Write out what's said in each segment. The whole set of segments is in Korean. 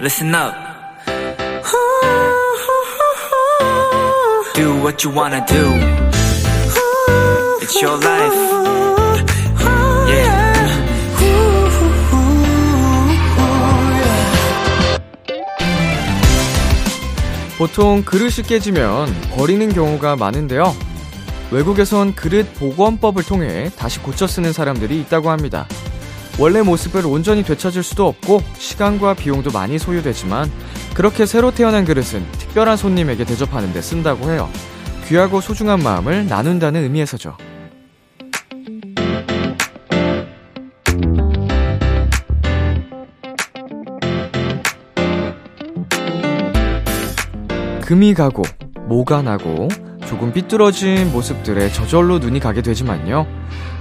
listen up. Do what you wanna do. It's your life. Yeah. 보통 그릇이 깨지면 버리는 경우가 많은데요. 외국에선 그릇 복원법을 통해 다시 고쳐 쓰는 사람들이 있다고 합니다. 원래 모습을 온전히 되찾을 수도 없고 시간과 비용도 많이 소요되지만 그렇게 새로 태어난 그릇은 특별한 손님에게 대접하는 데 쓴다고 해요. 귀하고 소중한 마음을 나눈다는 의미에서죠. 금이 가고 모가 나고 조금 삐뚤어진 모습들에 저절로 눈이 가게 되지만요.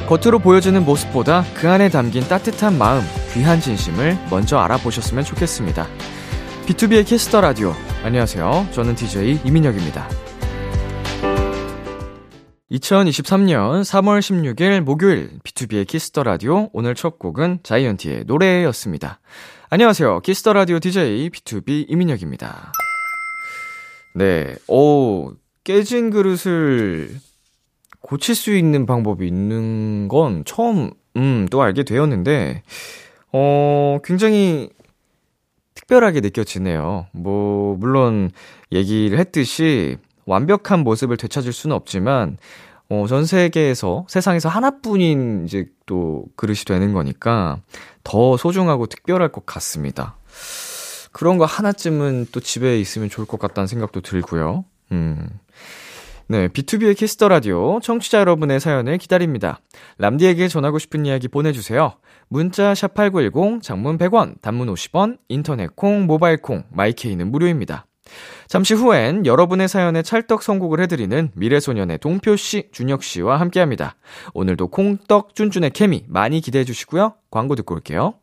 겉으로 보여지는 모습보다 그 안에 담긴 따뜻한 마음, 귀한 진심을 먼저 알아보셨으면 좋겠습니다. B2B의 키스터 라디오. 안녕하세요. 저는 DJ 이민혁입니다. 2023년 3월 16일 목요일 B2B의 키스터 라디오 오늘 첫 곡은 자이언티의 노래였습니다. 안녕하세요. 키스터 라디오 DJ B2B 이민혁입니다. 네. 오, 깨진 그릇을 고칠 수 있는 방법이 있는 건 처음, 음, 또 알게 되었는데, 어, 굉장히 특별하게 느껴지네요. 뭐, 물론 얘기를 했듯이 완벽한 모습을 되찾을 수는 없지만, 어, 전 세계에서, 세상에서 하나뿐인 이제 또 그릇이 되는 거니까 더 소중하고 특별할 것 같습니다. 그런 거 하나쯤은 또 집에 있으면 좋을 것 같다는 생각도 들고요. 음. 네, B2B의 키스터 라디오 청취자 여러분의 사연을 기다립니다. 람디에게 전하고 싶은 이야기 보내 주세요. 문자 샵 #8910 장문 100원, 단문 50원, 인터넷 콩, 모바일 콩, 마이케이는 무료입니다. 잠시 후엔 여러분의 사연에 찰떡 선곡을 해드리는 미래소년의 동표씨, 준혁씨와 함께합니다. 오늘도 콩떡 쭌쭌의 케미 많이 기대해주시고요. 광고 듣고 올게요.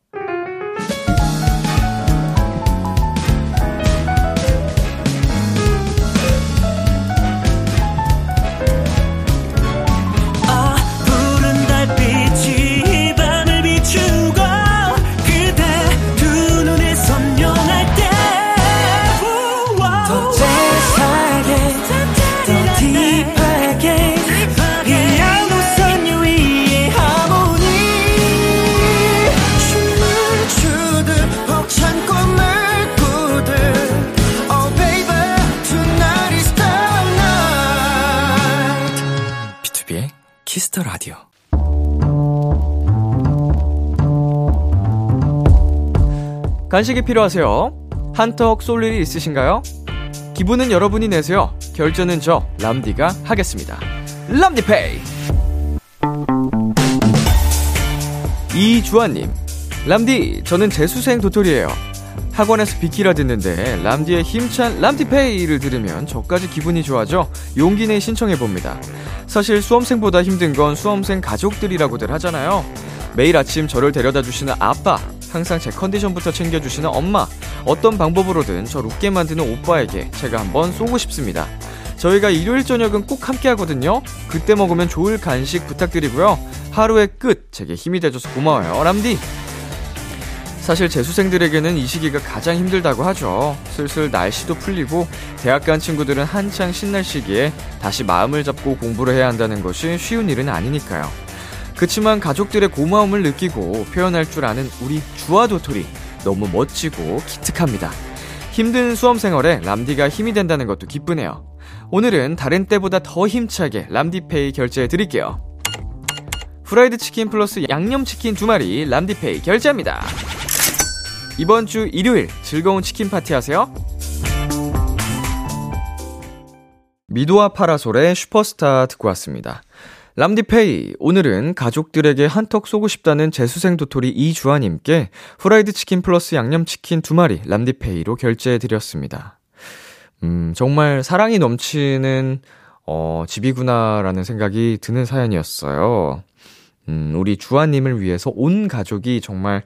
Kiss the Radio. 간식이 필요하세요? 한턱 쏠 일이 있으신가요? 기분은 여러분이 내세요. 결제는 저 람디가 하겠습니다. 람디페이. 이주환님, 람디, 저는 재수생 도토리예요. 학원에서 비키라 듣는데 람디의 힘찬 람디페이를 들으면 저까지 기분이 좋아져 용기 내 신청해봅니다. 사실 수험생보다 힘든 건 수험생 가족들이라고들 하잖아요. 매일 아침 저를 데려다 주시는 아빠, 항상 제 컨디션부터 챙겨주시는 엄마, 어떤 방법으로든 저 웃게 만드는 오빠에게 제가 한번 쏘고 싶습니다. 저희가 일요일 저녁은 꼭 함께 하거든요. 그때 먹으면 좋을 간식 부탁드리고요. 하루의 끝, 제게 힘이 돼줘서 고마워요. 람디! 사실 재수생들에게는 이 시기가 가장 힘들다고 하죠. 슬슬 날씨도 풀리고 대학 간 친구들은 한창 신날 시기에 다시 마음을 잡고 공부를 해야 한다는 것이 쉬운 일은 아니니까요. 그치만 가족들의 고마움을 느끼고 표현할 줄 아는 우리 주아 도토리 너무 멋지고 기특합니다. 힘든 수험 생활에 람디가 힘이 된다는 것도 기쁘네요. 오늘은 다른 때보다 더 힘차게 람디페이 결제해 드릴게요. 프라이드 치킨 플러스 양념치킨 두 마리 람디페이 결제합니다. 이번 주 일요일 즐거운 치킨 파티 하세요. 미도와 파라솔의 슈퍼스타 듣고 왔습니다. 람디페이, 오늘은 가족들에게 한턱 쏘고 싶다는 재수생 도토리 이주아님께 후라이드 치킨 플러스 양념치킨 두 마리 람디페이로 결제해드렸습니다. 음, 정말 사랑이 넘치는, 어, 집이구나라는 생각이 드는 사연이었어요. 음, 우리 주아님을 위해서 온 가족이 정말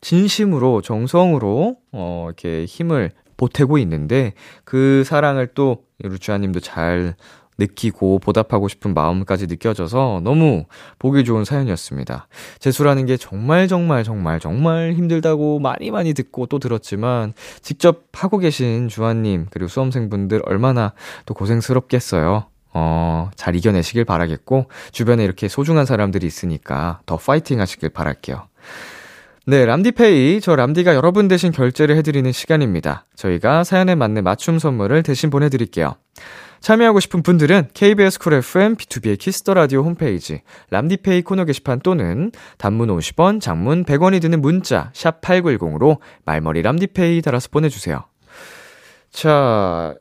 진심으로 정성으로 어 이렇게 힘을 보태고 있는데 그 사랑을 또 루치아님도 잘 느끼고 보답하고 싶은 마음까지 느껴져서 너무 보기 좋은 사연이었습니다. 재수라는 게 정말 정말 정말 정말 힘들다고 많이 많이 듣고 또 들었지만 직접 하고 계신 주한님 그리고 수험생분들 얼마나 또 고생스럽겠어요. 어, 잘 이겨내시길 바라겠고 주변에 이렇게 소중한 사람들이 있으니까 더 파이팅 하시길 바랄게요. 네, 람디페이. 저 람디가 여러분 대신 결제를 해드리는 시간입니다. 저희가 사연에 맞는 맞춤 선물을 대신 보내드릴게요. 참여하고 싶은 분들은 KBS 쿨 FM B2B의 키스터 라디오 홈페이지 람디페이 코너 게시판 또는 단문 50원, 장문 100원이 드는 문자 샵 8910으로 말머리 람디페이 달아서 보내 주세요. 자,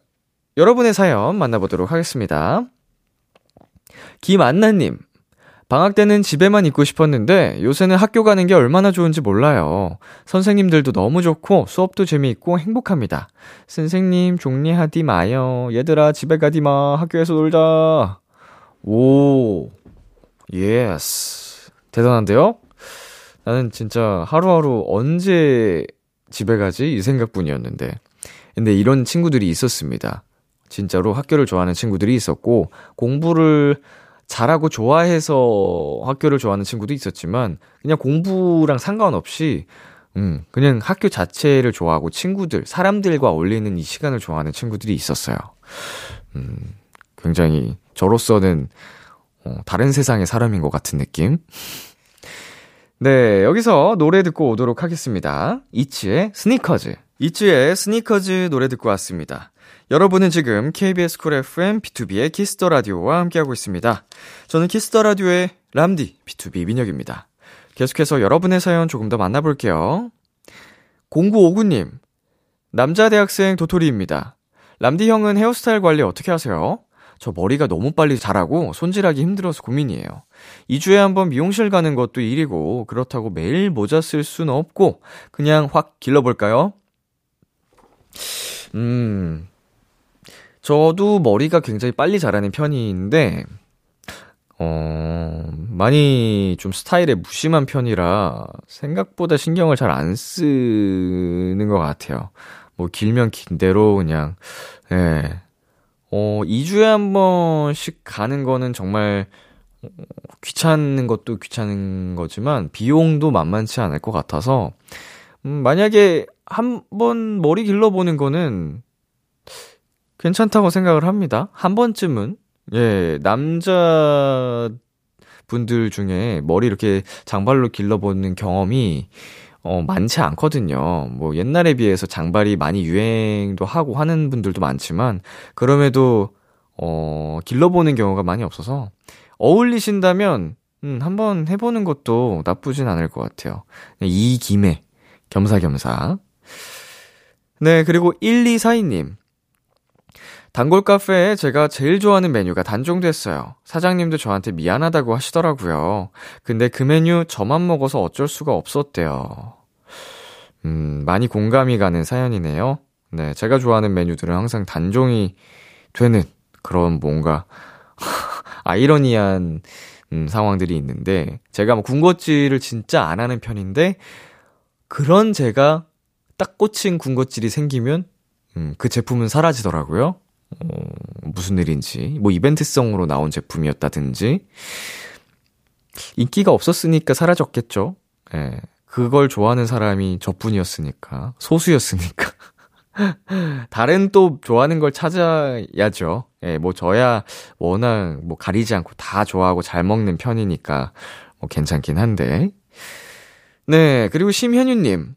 여러분의 사연 만나보도록 하겠습니다. 김안나 님, 방학 때는 집에만 있고 싶었는데 요새는 학교 가는 게 얼마나 좋은지 몰라요. 선생님들도 너무 좋고 수업도 재미있고 행복합니다. 선생님 종례하디 마요. 얘들아 집에 가디 마. 학교에서 놀자. 오. Yes. 대단한데요? 나는 진짜 하루하루 언제 집에 가지? 이 생각뿐이었는데. 근데 이런 친구들이 있었습니다. 진짜로 학교를 좋아하는 친구들이 있었고 공부를 잘하고 좋아해서 학교를 좋아하는 친구도 있었지만 그냥 공부랑 상관없이 음, 그냥 학교 자체를 좋아하고 친구들, 사람들과 어울리는 이 시간을 좋아하는 친구들이 있었어요. 음, 굉장히 저로서는 어, 다른 세상의 사람인 것 같은 느낌? 네, 여기서 노래 듣고 오도록 하겠습니다. 이치의 스니커즈. 이치의 스니커즈 노래 듣고 왔습니다. 여러분은 지금 KBS 쿨 FM B2B의 키스터 라디오와 함께하고 있습니다. 저는 키스터 라디오의 람디 B2B 민혁입니다. 계속해서 여러분의 사연 조금 더 만나볼게요. 0959님, 남자 대학생 도토리입니다. 람디 형은 헤어스타일 관리 어떻게 하세요? 저 머리가 너무 빨리 자라고 손질하기 힘들어서 고민이에요. 2주에 한 번 미용실 가는 것도 일이고 그렇다고 매일 모자 쓸 수는 없고 그냥 확 길러볼까요? 음, 저도 머리가 굉장히 빨리 자라는 편인데, 어, 많이 좀 스타일에 무심한 편이라 생각보다 신경을 잘 안 쓰는 것 같아요. 뭐 길면 긴 대로 그냥, 예. 어, 2주에 한 번씩 가는 거는 정말 어, 귀찮은 것도 귀찮은 거지만 비용도 만만치 않을 것 같아서, 음, 만약에 한 번 머리 길러보는 거는 괜찮다고 생각을 합니다. 한 번쯤은. 예, 남자 분들 중에 머리 이렇게 장발로 길러보는 경험이 어, 많지 않거든요. 뭐 옛날에 비해서 장발이 많이 유행도 하고 하는 분들도 많지만 그럼에도 어, 길러보는 경우가 많이 없어서 어울리신다면 음, 한번 해보는 것도 나쁘진 않을 것 같아요. 이 김에 겸사겸사. 네, 그리고 1242님. 단골 카페에 제가 제일 좋아하는 메뉴가 단종됐어요. 사장님도 저한테 미안하다고 하시더라고요. 근데 그 메뉴 저만 먹어서 어쩔 수가 없었대요. 음, 많이 공감이 가는 사연이네요. 네, 제가 좋아하는 메뉴들은 항상 단종이 되는 그런 뭔가 아이러니한 음, 상황들이 있는데 제가 뭐 군것질을 진짜 안 하는 편인데 그런 제가 딱 꽂힌 군것질이 생기면 음, 그 제품은 사라지더라고요. 어, 무슨 일인지, 뭐 이벤트성으로 나온 제품이었다든지, 인기가 없었으니까 사라졌겠죠. 예. 그걸 좋아하는 사람이 저뿐이었으니까, 소수였으니까. 다른 또 좋아하는 걸 찾아야죠. 예, 뭐 저야 워낙 뭐 가리지 않고 다 좋아하고 잘 먹는 편이니까 뭐 괜찮긴 한데. 네, 그리고 심현유님.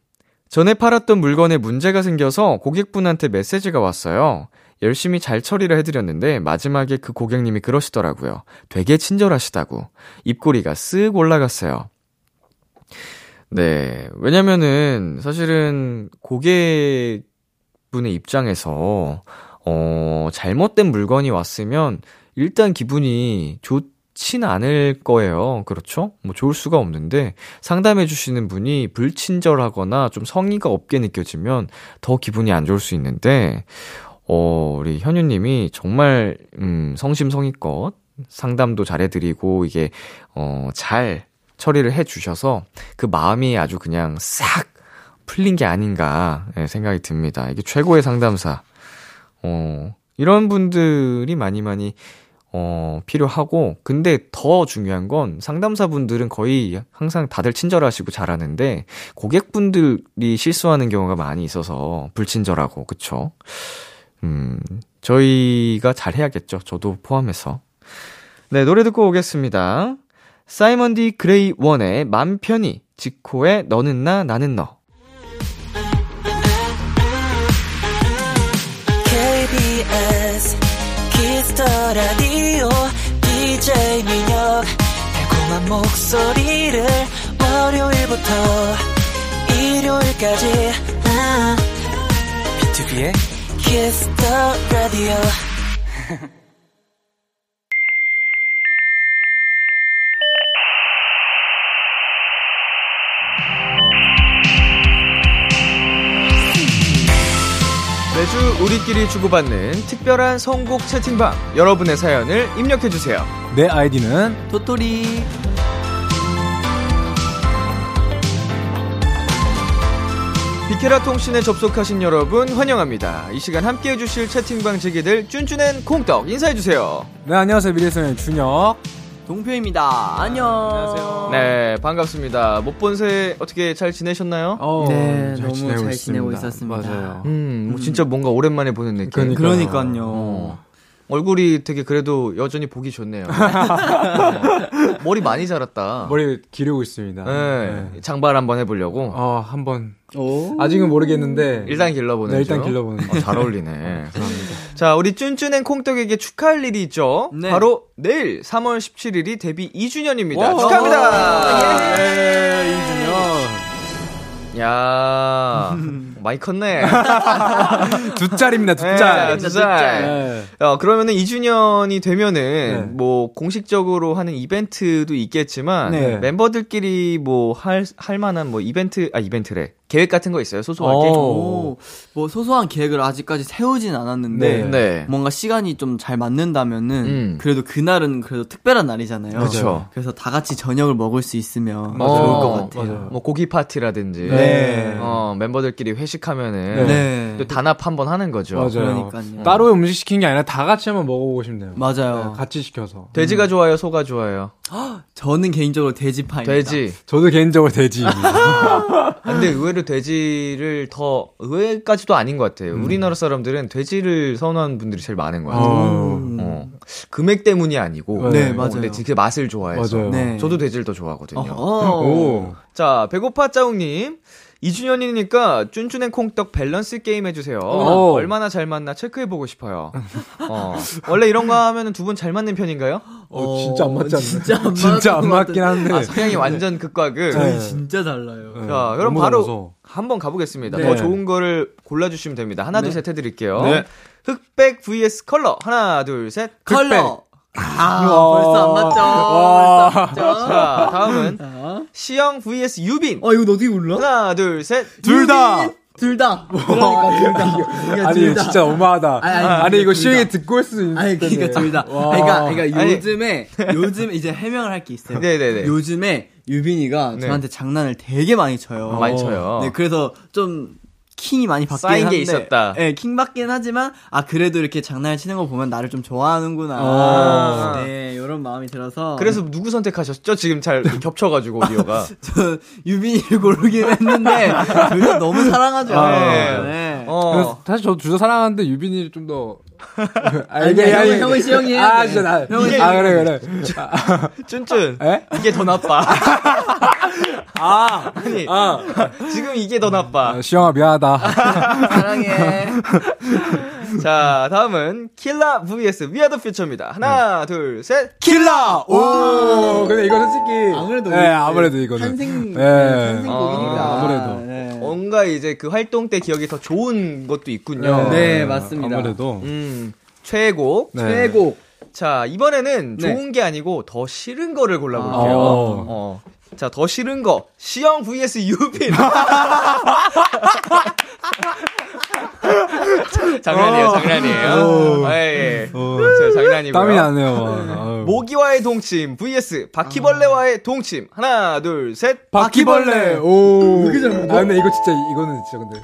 전에 팔았던 물건에 문제가 생겨서 고객분한테 메시지가 왔어요. 열심히 잘 처리를 해드렸는데 마지막에 그 고객님이 그러시더라고요. 되게 친절하시다고. 입꼬리가 쓱 올라갔어요. 네. 왜냐면은 사실은 고객분의 입장에서 어, 잘못된 물건이 왔으면 일단 기분이 좋진 않을 거예요. 그렇죠? 뭐 좋을 수가 없는데 상담해 주시는 분이 불친절하거나 좀 성의가 없게 느껴지면 더 기분이 안 좋을 수 있는데 어, 우리 현유님이 정말, 음, 성심성의껏 상담도 잘해드리고, 이게, 어, 잘 처리를 해주셔서 그 마음이 아주 그냥 싹 풀린 게 아닌가 예, 생각이 듭니다. 이게 최고의 상담사. 어, 이런 분들이 많이 많이, 어, 필요하고, 근데 더 중요한 건 상담사분들은 거의 항상 다들 친절하시고 잘하는데, 고객분들이 실수하는 경우가 많이 있어서 불친절하고, 그쵸? 음, 저희가 잘해야겠죠. 저도 포함해서. 네, 노래 듣고 오겠습니다. Simon D GRAY ONE의 맘 편히, 지코의 너는 나, 나는 너. KBS Kiss the Radio DJ 민혁 달콤한 목소리를 월요일부터 일요일까지 아, BTOB의 Kiss the Radio 매주 우리끼리 주고받는 특별한 선곡 채팅방. 여러분의 사연을 입력해주세요. 내 아이디는 도토리 비케라 통신에 접속하신 여러분 환영합니다. 이 시간 함께 해주실 채팅방 제기들 쭌쭌앤 콩떡 인사해주세요. 네 안녕하세요 미래소년 준혁 동표입니다 안녕 안녕하세요 네, 반갑습니다. 못 본 새 어떻게 잘 지내셨나요? 어, 네, 잘 너무 지내고 잘 있습니다. 지내고 있었습니다. 맞아요 음, 뭐 진짜 뭔가 오랜만에 보는 느낌. 그러니까. 그러니까요. 어. 얼굴이 되게 그래도 여전히 보기 좋네요. 어. 머리 많이 자랐다. 머리 기르고 있습니다 네, 네. 장발 한번 해보려고. 어 한번 오. 아직은 모르겠는데 일단 길러보는 네, 일단 중. 길러보는 어, 잘 어울리네. 자, 우리 쭌쭌앤 콩떡에게 축하할 일이 있죠. 네. 바로 내일 3월 17일이 데뷔 2주년입니다. 와. 축하합니다. 예 이준혁 야 많이 컸네. 두 짤입니다 두 네, 짤. 두 짤. 네. 어, 그러면은 2주년이 되면은 네. 뭐 공식적으로 하는 이벤트도 있겠지만 네. 멤버들끼리 뭐 할 할 만한 뭐 이벤트 아 이벤트래 계획 같은 거 있어요 소소하게. 어. 오, 뭐 소소한 계획을 아직까지 세우진 않았는데 네. 네. 뭔가 시간이 좀 잘 맞는다면은 음. 그래도 그날은 그래도 특별한 날이잖아요. 그쵸. 그래서 다 같이 저녁을 먹을 수 있으면 맞아요. 좋을 것 어, 같아요. 맞아요. 뭐 고기 파티라든지 네. 어, 멤버들끼리 회식하면은 네. 또 단합 한번 하는 거죠. 맞아요 그러니까요. 따로 음식 시킨 게 아니라 다 같이 한번 먹어보고 싶네요 맞아요. 네, 같이 시켜서 돼지가 좋아요, 소가 좋아요. 저는 개인적으로 돼지파입니다. 돼지. 저도 개인적으로 돼지입니다 아, 근데 의외로 돼지를 더 의외까지도 아닌 것 같아요. 음. 우리나라 사람들은 돼지를 선호하는 분들이 제일 많은 것 같아요. 어. 음. 어. 금액 때문이 아니고. 네, 어, 맞아요. 근데 그 맛을 좋아해서. 맞아요. 네. 저도 돼지를 더 좋아하거든요. 어. 오 자, 배고파 짜웅님. 2주년이니까 쭌쭌 and 콩떡 밸런스 게임 해주세요. 오. 얼마나 잘 맞나 체크해보고 싶어요. 어. 원래 이런 거 하면은 두분 잘 맞는 편인가요? 어, 진짜 안 맞지 않나요? 진짜 안 진짜 안 맞긴 한데 아, 성향이 완전 극과 극. 네. 진짜 달라요. 네, 자, 너무 바로. 한번 가보겠습니다. 네. 더 좋은 거를 골라주시면 됩니다. 하나, 둘, 셋 해드릴게요. 네. 흑백 vs 컬러. 하나, 둘, 셋. 컬러. 아, 와. 벌써 안 맞죠? 와. 벌써 안 맞죠? 자, 다음은 자. 시영 vs 유빈. 어, 이거 너 어떻게 몰라? 하나, 둘, 셋. 둘 다! 둘 다. 그러니까 둘 다. 그러니까 아니 둘 다. 진짜 너무하다. 아니, 아니, 아니, 이거 둘 시영이 다. 듣고 했을 수 있는데. 아니 그러니까 둘 다. 와. 그러니까 그러니까. 요즘에 요즘 이제 해명을 할 게 있어요. 네네네. 요즘에 유빈이가 네. 저한테 장난을 되게 많이 쳐요. 많이 쳐요. 네, 그래서 좀 킹이 많이 바뀌긴 쌓인 게 한데, 있었다. 네, 킹 받긴 하지만 아 그래도 이렇게 장난을 치는 거 보면 나를 좀 좋아하는구나. 아. 네, 이런 마음이 들어서 그래서 누구 선택하셨죠? 지금 잘 겹쳐가지고 오디오가. 저 유빈이를 고르긴 했는데 둘 다 너무 사랑하죠. 아. 네. 어. 그래서 사실 저도 둘 다 사랑하는데 유빈이를 좀 더. 아니, 형은- 형은 시영이 아 돼. 진짜 나. 형은 아 그래 그래. 쭌쭌. 에? 이게 더 나빠. 아. 아니, 아. 지금 이게 더 나빠. 아, 시영아 미안하다. 사랑해. 자, 다음은 킬라 vs 위아더 퓨처입니다. 하나, 둘, 셋. 킬라. 오. 근데 이거 솔직히. 아무래도 네 아무래도 이거는. 탄생 네. 탄생곡이니까 아, 아무래도. 네. 뭔가 이제 그 활동 때 기억이 더 좋은 것도 있군요. 네, 맞습니다. 아무래도. 음, 최고. 네. 최고. 자, 이번에는 네. 좋은 게 아니고 더 싫은 거를 골라볼게요. 아. 어. 자, 더 싫은 거. 시영 vs 유빈. 장난이에요, 장난이에요. 아, 예, 예. 자, 장난이고요. 땀이 나네요. 아유. 모기와의 동침 vs 바퀴벌레와의 동침. 하나, 둘, 셋. 바퀴벌레. 오. 아 근데 이거 진짜 이거는 진짜 근데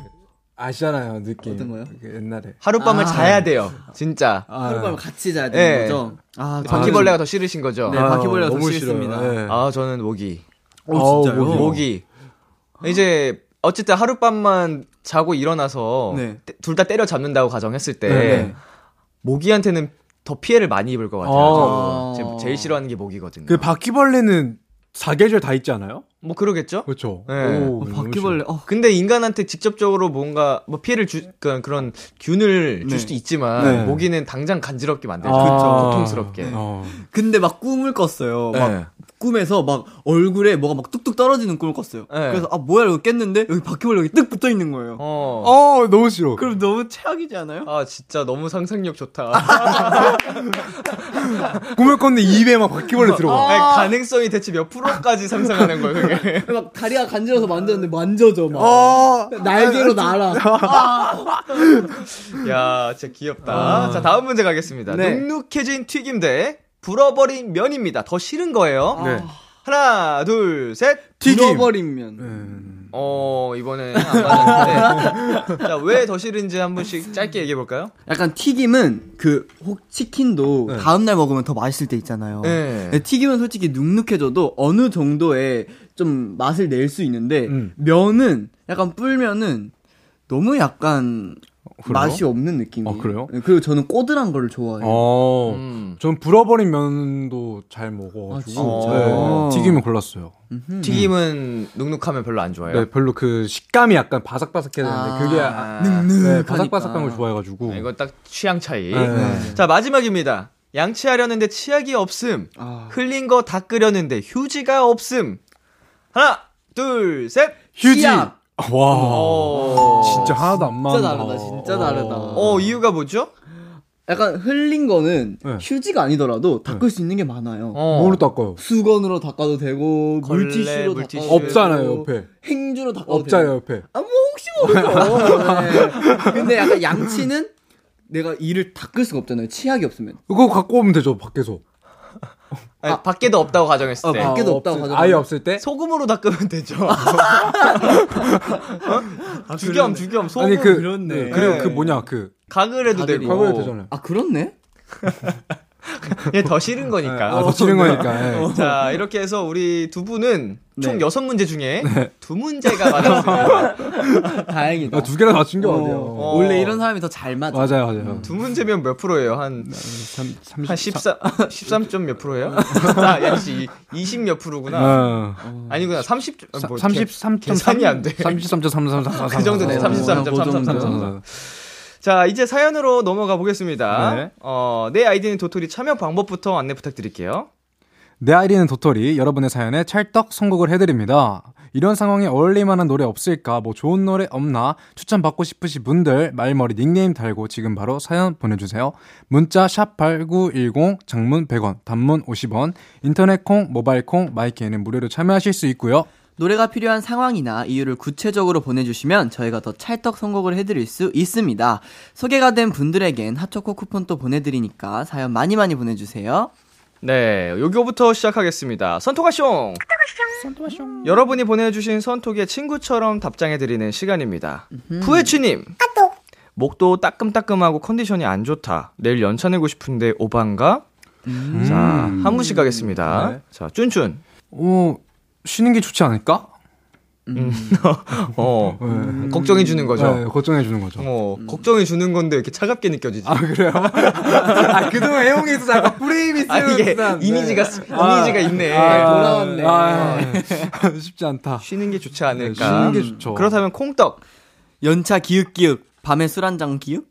아시잖아요, 느낌. 어떤 거요? 그 옛날에. 하룻밤을 아. 자야 돼요. 진짜. 아, 하룻밤 같이 자야 되는 네. 거죠? 아, 저는- 바퀴벌레가 더 싫으신 거죠? 네, 바퀴벌레가 더 싫습니다. 네. 아, 저는 모기. 어, 진짜요? 모기. 모기. 이제 어쨌든 하룻밤만 자고 일어나서 네. 둘 다 때려 잡는다고 가정했을 때 네. 모기한테는 더 피해를 많이 입을 것 같아요. 어. 지금 제일 싫어하는 게 모기거든요. 그 바퀴벌레는 사계절 다 있지 않아요? 뭐 그러겠죠? 그렇죠. 네. 어, 바퀴벌레, 어, 근데 인간한테 직접적으로 뭔가 뭐 피해를 주 그런, 그런 균을 네. 줄 수도 있지만 네. 모기는 당장 간지럽게 만들죠. 아. 그쵸. 고통스럽게. 어. 근데 막 꿈을 꿨어요. 막 네. 꿈에서 막 얼굴에 뭐가 막 뚝뚝 떨어지는 꿈을 꿨어요. 네. 그래서 아 뭐야 이거 깼는데 여기 바퀴벌레 여기 뜩 붙어 있는 거예요. 어. 어, 너무 싫어. 그럼 너무 최악이지 않아요? 아 진짜 너무 상상력 좋다. 꿈을 꿨는데 입에 막 바퀴벌레 들어가. 아니, 가능성이 대체 몇 프로까지 상상하는 거예요, 그게. 막 다리가 간지러서 만졌는데 만져져 막 어. 날개로 날아. 야, 진짜 귀엽다. 자, 다음 문제 가겠습니다. 네. 눅눅해진 튀김 대 불어버린 면입니다. 더 싫은 거예요. 네. 하나, 둘, 셋. 튀김. 불어버린 면. 음. 어, 이번엔 안 맞았는데. 자, 왜 더 싫은지 한 분씩 짧게 얘기해 볼까요? 약간 튀김은 그 혹 치킨도 네. 다음 날 먹으면 더 맛있을 때 있잖아요. 네. 튀김은 솔직히 눅눅해져도 어느 정도의 좀 맛을 낼 수 있는데 음. 면은 약간 불면은 너무 약간 그래요? 맛이 없는 느낌이. 어, 그래요? 그리고 저는 꼬들한 거를 좋아해요. 어. 음. 전 불어버린 면도 잘 먹어가지고. 아, 진짜요? 네, 튀김을 골랐어요. 음흠. 튀김은 눅눅하면 별로 안 좋아해요. 네, 별로 그 식감이 약간 바삭바삭해야 되는데 아, 그게 아, 네, 눅눅하니까. 바삭바삭한 걸 좋아해가지고. 네, 이건 딱 취향 차이. 네. 자, 마지막입니다. 양치하려는데 치약이 없음. 아. 흘린 거 닦으려는데 휴지가 없음. 하나, 둘, 셋. 휴지. 치약. 와. 어. 진짜 하나도 안 맞아. 진짜 다르다, 진짜 다르다. 어, 이유가 뭐죠? 약간 흘린 거는 네. 휴지가 아니더라도 닦을 수 있는 게 많아요. 어. 뭘로 닦아요? 수건으로 닦아도 되고 걸레, 물티슈로 물티슈. 닦아도 없잖아요, 되고, 옆에. 행주로 닦아도 없잖아요, 되고. 옆에. 아, 뭐 혹시 모르죠. 네. 근데 약간 양치는 내가 이를 닦을 수가 없잖아요. 치약이 없으면. 그거 갖고 오면 되죠, 밖에서. 아니, 밖에도 없다고 가정했을 어, 때. 밖에도 없다고 없을- 가정하면. 아예 없을 때? 소금으로 닦으면 되죠. 어? 주겸, 주겸, 소금. 아니, 그, 그렇네. 네, 그리고 네. 그 뭐냐, 그, 가글 해도 가글이. 되고. 가글 해도 되잖아요. 아, 그렇네? 얘더 싫은 거니까. 아, 더 치는 거니까. 예. 자, 이렇게 해서 우리 두 분은 총 네. 여섯 문제 중에 두 문제가 맞았습니다. 다행이다. 아, 두 개나 다 챙겨 어, 가네요. 어. 원래 이런 사람이 더 잘 맞아. 맞아요, 맞아요. 두 문제면 몇 프로예요? 한, 삼, 삼십- 한 13, 13 점 몇 프로예요? 아, 역시 20 몇 프로구나. 어. 아니구나, 30, 아, 뭐, 33.3. 계산이 안 돼. 33.333. 그 정도네, 어, 33.333. 자, 이제 사연으로 넘어가 보겠습니다. 네. 어, 내 아이디는 도토리 참여 방법부터 안내 부탁드릴게요. 내 아이디는 도토리 여러분의 사연에 찰떡 선곡을 해드립니다. 이런 상황에 어울릴만한 노래 없을까? 뭐 좋은 노래 없나? 추천 받고 싶으신 분들 말머리 닉네임 달고 지금 바로 사연 보내주세요. 문자 샵 #8910 장문 100원, 단문 50원, 인터넷 콩, 모바일 콩, 마이크에는 무료로 참여하실 수 있고요. 노래가 필요한 상황이나 이유를 구체적으로 보내주시면 저희가 더 찰떡 선곡을 해드릴 수 있습니다. 소개가 된 분들에겐 핫초코 쿠폰도 보내드리니까 사연 많이 많이 보내주세요. 네, 요거부터 시작하겠습니다. 선토가숑! 여러분이 보내주신 선톡에 친구처럼 답장해드리는 시간입니다. 푸에치님! 목도 따끔따끔하고 컨디션이 안 좋다. 내일 연차 내고 싶은데 오반가? 자, 한 분씩 가겠습니다. 네. 자, 쭌쭌. 어, 쉬는 게 좋지 않을까? 어, 네. 걱정해 주는 거죠. 네, 걱정해 주는 거죠. 어, 걱정해 주는 건데 이렇게 차갑게 느껴지지. 아, 그래요? 아, 그동안 있어서 약간 프레임이 아, 이게 쓰였는데. 이미지가, 이미지가 있네. 아, 돌아왔네. 아, 쉽지 않다. 쉬는 게 좋지 네, 않을까. 쉬는 게 좋죠. 그렇다면 콩떡. 연차 기윽기윽, 밤에 술 한 잔 기윽?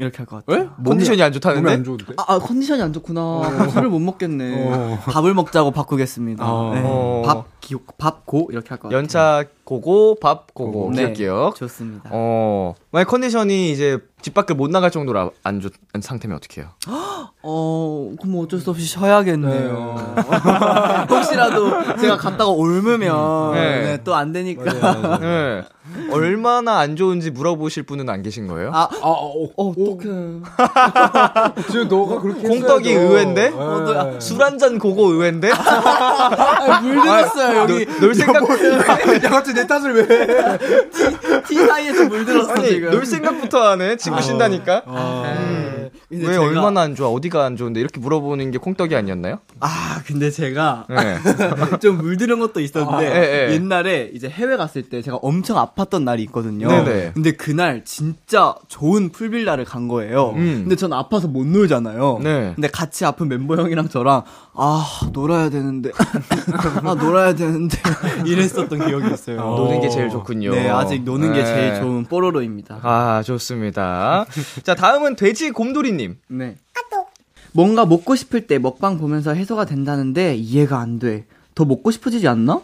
이렇게 할 것 같아요. 왜? 컨디션이 안 좋다는데? 몸이 안 좋은데? 아, 아, 컨디션이 안 좋구나. 술을 못 먹겠네. 어. 밥을 먹자고 바꾸겠습니다. 어. 네. 어. 밥, 기억, 밥, 고, 이렇게 할 것 같아요. 연차 고고, 밥 고고, 네. 기억. 좋습니다. 어, 만약 컨디션이 이제 집 밖을 못 나갈 정도로 아- 안 좋은 상태면 어떻게 해요? 어, 그럼 어쩔 수 없이 쉬어야겠네요. 혹시라도 제가 갔다가 옮으면 네. 네, 또안 되니까. 네. 얼마나 안 좋은지 물어보실 분은 안 계신 거예요? 아, 아, 어, 어, 어떡해. 지금 너가 그렇게 했어야죠. 의외인데? 네. 어, 너- 술한 잔 고고 의외인데? 아, 물 들었어요, 여기. 놀 생각, 야, 갑자기 내 탓을 왜? 티 사이에서 물들었어 아니, 지금. 놀 생각부터 하네. 친구 신다니까. 네. 근데 왜 제가- 얼마나 안 좋아? 어디가 안 좋은데? 이렇게 물어보는 게 콩떡이 아니었나요? 아 근데 제가 네. 좀 물들은 것도 있었는데 아, 예, 예. 옛날에 이제 해외 갔을 때 제가 엄청 아팠던 날이 있거든요. 네네. 근데 그날 진짜 좋은 풀빌라를 간 거예요. 음. 근데 전 아파서 못 놀잖아요. 네. 근데 같이 아픈 멤버 형이랑 저랑 아 놀아야 되는데 아 놀아야 되는데 이랬었던 기억이 있어요. 노는 게 제일 좋군요. 네 아직 노는 게 네. 제일 좋은 뽀로로입니다. 아, 좋습니다. 자, 다음은 돼지 곰돌이님. 네. 뭔가 먹고 싶을 때 먹방 보면서 해소가 된다는데 이해가 안 돼. 더 먹고 싶어지지 않나?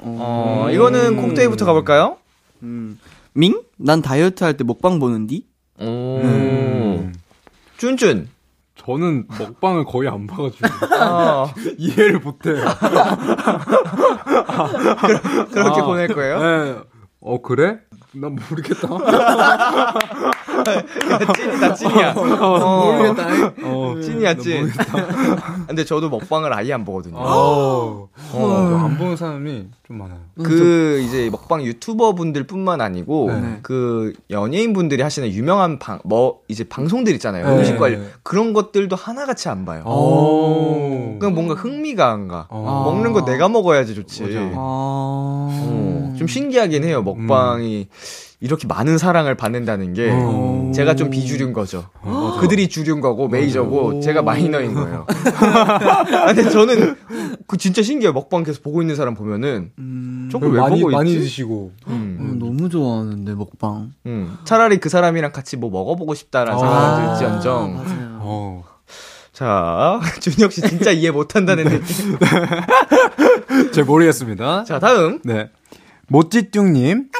어, 이거는 콩떡이부터 가볼까요? 음. 밍? 난 다이어트 할 때 먹방 보는디? 오. 음. 쭌쭌. 저는 먹방을 거의 안 봐가지고 어, 이해를 못해요. 그렇게 아, 보낼 거예요? 네. 어 그래? 난 모르겠다. 찐이다, 찐이야. 어, 모르겠다. 어, 찐이야, 찐. 근데 저도 먹방을 아예 안 보거든요. 어, 어, 안 보는 사람이 좀 많아요. 그 이제 먹방 유튜버 분들 뿐만 아니고 네. 그 연예인 분들이 하시는 유명한 방 뭐 이제 방송들 있잖아요 네. 음식 관련 그런 것들도 하나같이 안 봐요. 오. 그냥 뭔가 흥미가 안 가. 어. 먹는 거 내가 먹어야지 좋지. 아. 어, 좀 신기하긴 해요. 먹방이 이렇게 많은 사랑을 받는다는 게 어. 제가 좀 비주류인 거죠. 그들이 주류인 거고 메이저고 제가 마이너인 거예요. 아, 근데 저는 그 진짜 신기해요. 먹방 계속 보고 있는 사람 보면은 음. 저걸 왜 많이 보고 많이 있지? 드시고. 음. 어, 너무 좋아하는데 먹방. 음, 차라리 그 사람이랑 같이 뭐 먹어보고 싶다라는 아. 생각이 들지언정. 맞아요. 어. 자, 준혁 씨 진짜 이해 못한다는 느낌. 잘 모르겠습니다. 자, 다음. 네. 모찌뚱님.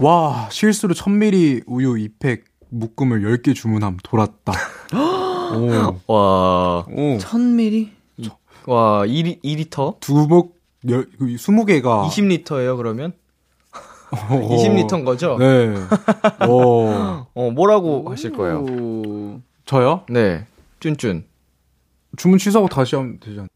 와, 실수로 1000ml 우유 2팩 묶음을 10개 주문함 돌았다. 오. 와, 오. 1000ml? 와, 2리, 2리터? 두목 열, 20개가 20리터예요, 그러면? 20리터인 거죠? 네. 오. 어, 뭐라고 하실 거예요? 오. 저요? 네. 쭌쭌. 주문 취소하고 다시 하면 되지 않나?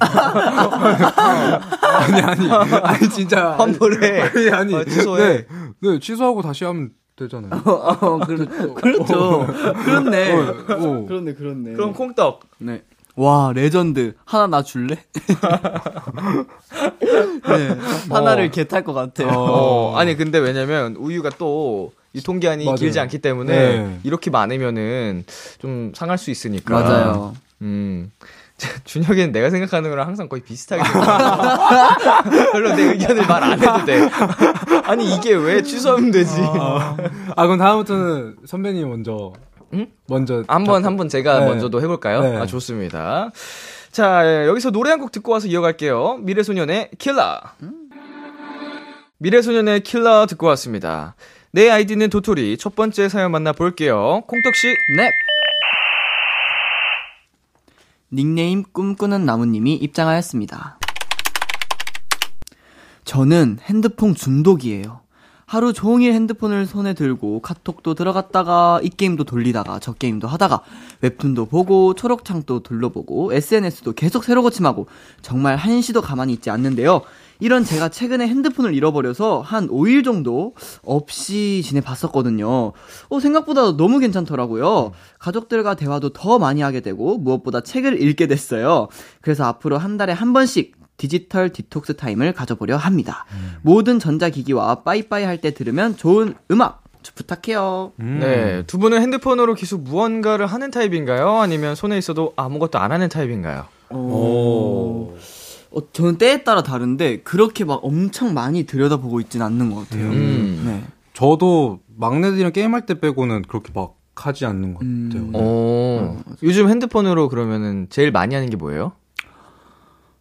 아니, 아니. 아니, 진짜. 환불해. 아니, 아니. 어, 취소해. 네. 네, 취소하고 다시 하면 되잖아요. 어, 그렇, 그렇죠. 그렇네. 어, 어. 그렇네, 그렇네. 그럼 콩떡. 네. 와, 레전드. 하나 나 줄래? 네. 하나를 개탈 것 같아요. 어, 아니, 근데 왜냐면 우유가 또 유통기한이 맞아요. 길지 않기 때문에 네. 이렇게 많으면은 좀 상할 수 있으니까. 맞아요. 음. 준혁이는 내가 생각하는 거랑 항상 거의 비슷하게. 별로 내 의견을 말 안 해도 돼. 아니 이게 왜 취소하면 되지? 아, 그럼 다음부터는 선배님 먼저. 응? 먼저. 한 번 한 번 제가 네. 먼저도 해볼까요? 네. 아 좋습니다. 자 예, 여기서 노래 한 곡 듣고 와서 이어갈게요. 미래소년의 킬러. 미래소년의 킬러 듣고 왔습니다. 내 아이디는 도토리 첫 번째 사연 만나 볼게요. 콩떡 씨. 네. 닉네임 꿈꾸는 나무님이 입장하였습니다. 저는 핸드폰 중독이에요. 하루 종일 핸드폰을 손에 들고 카톡도 들어갔다가 이 게임도 돌리다가 저 게임도 하다가 웹툰도 보고 초록창도 둘러보고 SNS도 계속 새로 고침하고 정말 한시도 가만히 있지 않는데요. 이런 제가 최근에 핸드폰을 잃어버려서 한 5일 정도 없이 지내봤었거든요. 어, 생각보다 너무 괜찮더라고요. 가족들과 대화도 더 많이 하게 되고 무엇보다 책을 읽게 됐어요. 그래서 앞으로 한 달에 한 번씩 디지털 디톡스 타임을 가져보려 합니다. 모든 전자기기와 빠이빠이 할 때 들으면 좋은 음악 부탁해요. 음. 네, 두 분은 핸드폰으로 계속 무언가를 하는 타입인가요? 아니면 손에 있어도 아무것도 안 하는 타입인가요? 오. 어, 저는 때에 따라 다른데 그렇게 막 엄청 많이 들여다보고 있진 않는 것 같아요. 음. 네. 저도 막내들이랑 게임할 때 빼고는 그렇게 막 하지 않는 것 같아요. 음. 어, 요즘 핸드폰으로 그러면은 제일 많이 하는 게 뭐예요?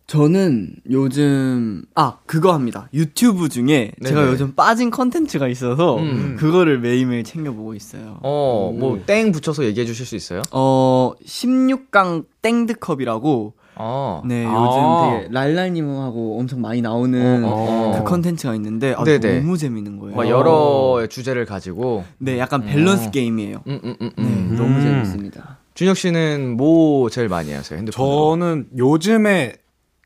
저는 요즘 아 그거 합니다. 유튜브 중에 제가 네네. 요즘 빠진 컨텐츠가 있어서 음. 그거를 매일매일 챙겨 보고 있어요. 어, 뭐 땡 붙여서 얘기해 주실 수 있어요? 어 16강 땡드컵이라고 어. 네 아. 요즘 되게 랄랄님하고 엄청 많이 나오는 어, 어, 어. 그 컨텐츠가 있는데 아. 너무 재밌는 거예요. 막 여러 주제를 가지고 네 약간 밸런스 게임이에요. 음, 음, 음, 네 음. 너무 음. 재밌습니다. 준혁 씨는 뭐 제일 많이 하세요? 핸드폰으로? 저는 요즘에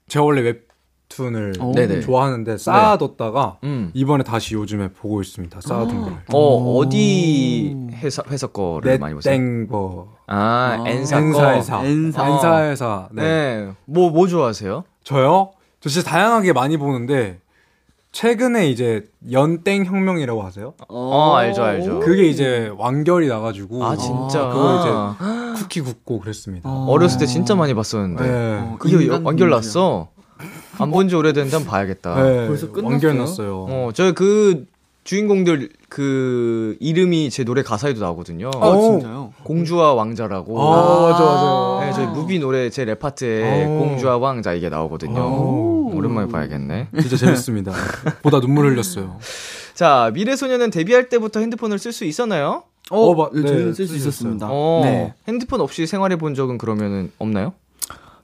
제가 원래 웹툰을 오. 네네. 좋아하는데 쌓아뒀다가 음. 이번에 다시 요즘에 보고 있습니다. 쌓아둔 걸. 어, 어디 회사, 회사 거를 많이 보세요? 땡버 아, 아. 엔사 거. 엔사회사 엔사. 엔사회사 네. 네. 뭐, 뭐 좋아하세요? 저요? 저 진짜 다양하게 많이 보는데 최근에 이제 연땡 혁명이라고 아세요? 어, 알죠, 알죠. 그게 이제 완결이 나가지고 아, 진짜. 그거 이제 쿠키 굽고 그랬습니다. 어렸을 때 진짜 많이 봤었는데. 네. 어, 그게 완결. 났어. 안 본 지 오래됐는데 한번 봐야겠다. 네, 벌써 끝났어요? 났어요. 어, 저그 주인공들 그 이름이 제 노래 가사에도 나오거든요. 아, 진짜요? 공주와 왕자라고. 아, 맞아, 맞아. 네, 저희 MOVIE 노래 제 랩 파트에 오. 공주와 왕자 이게 나오거든요. 오. 오랜만에 봐야겠네. 진짜 재밌습니다. 보다 눈물 흘렸어요. 자, 미래소년은 데뷔할 때부터 핸드폰을 쓸 수 있었나요? 어, 어, 마- 네, 네, 저는 쓸수 쓸수 있었습니다. 어, 네. 핸드폰 없이 생활해 본 적은 그러면은 없나요?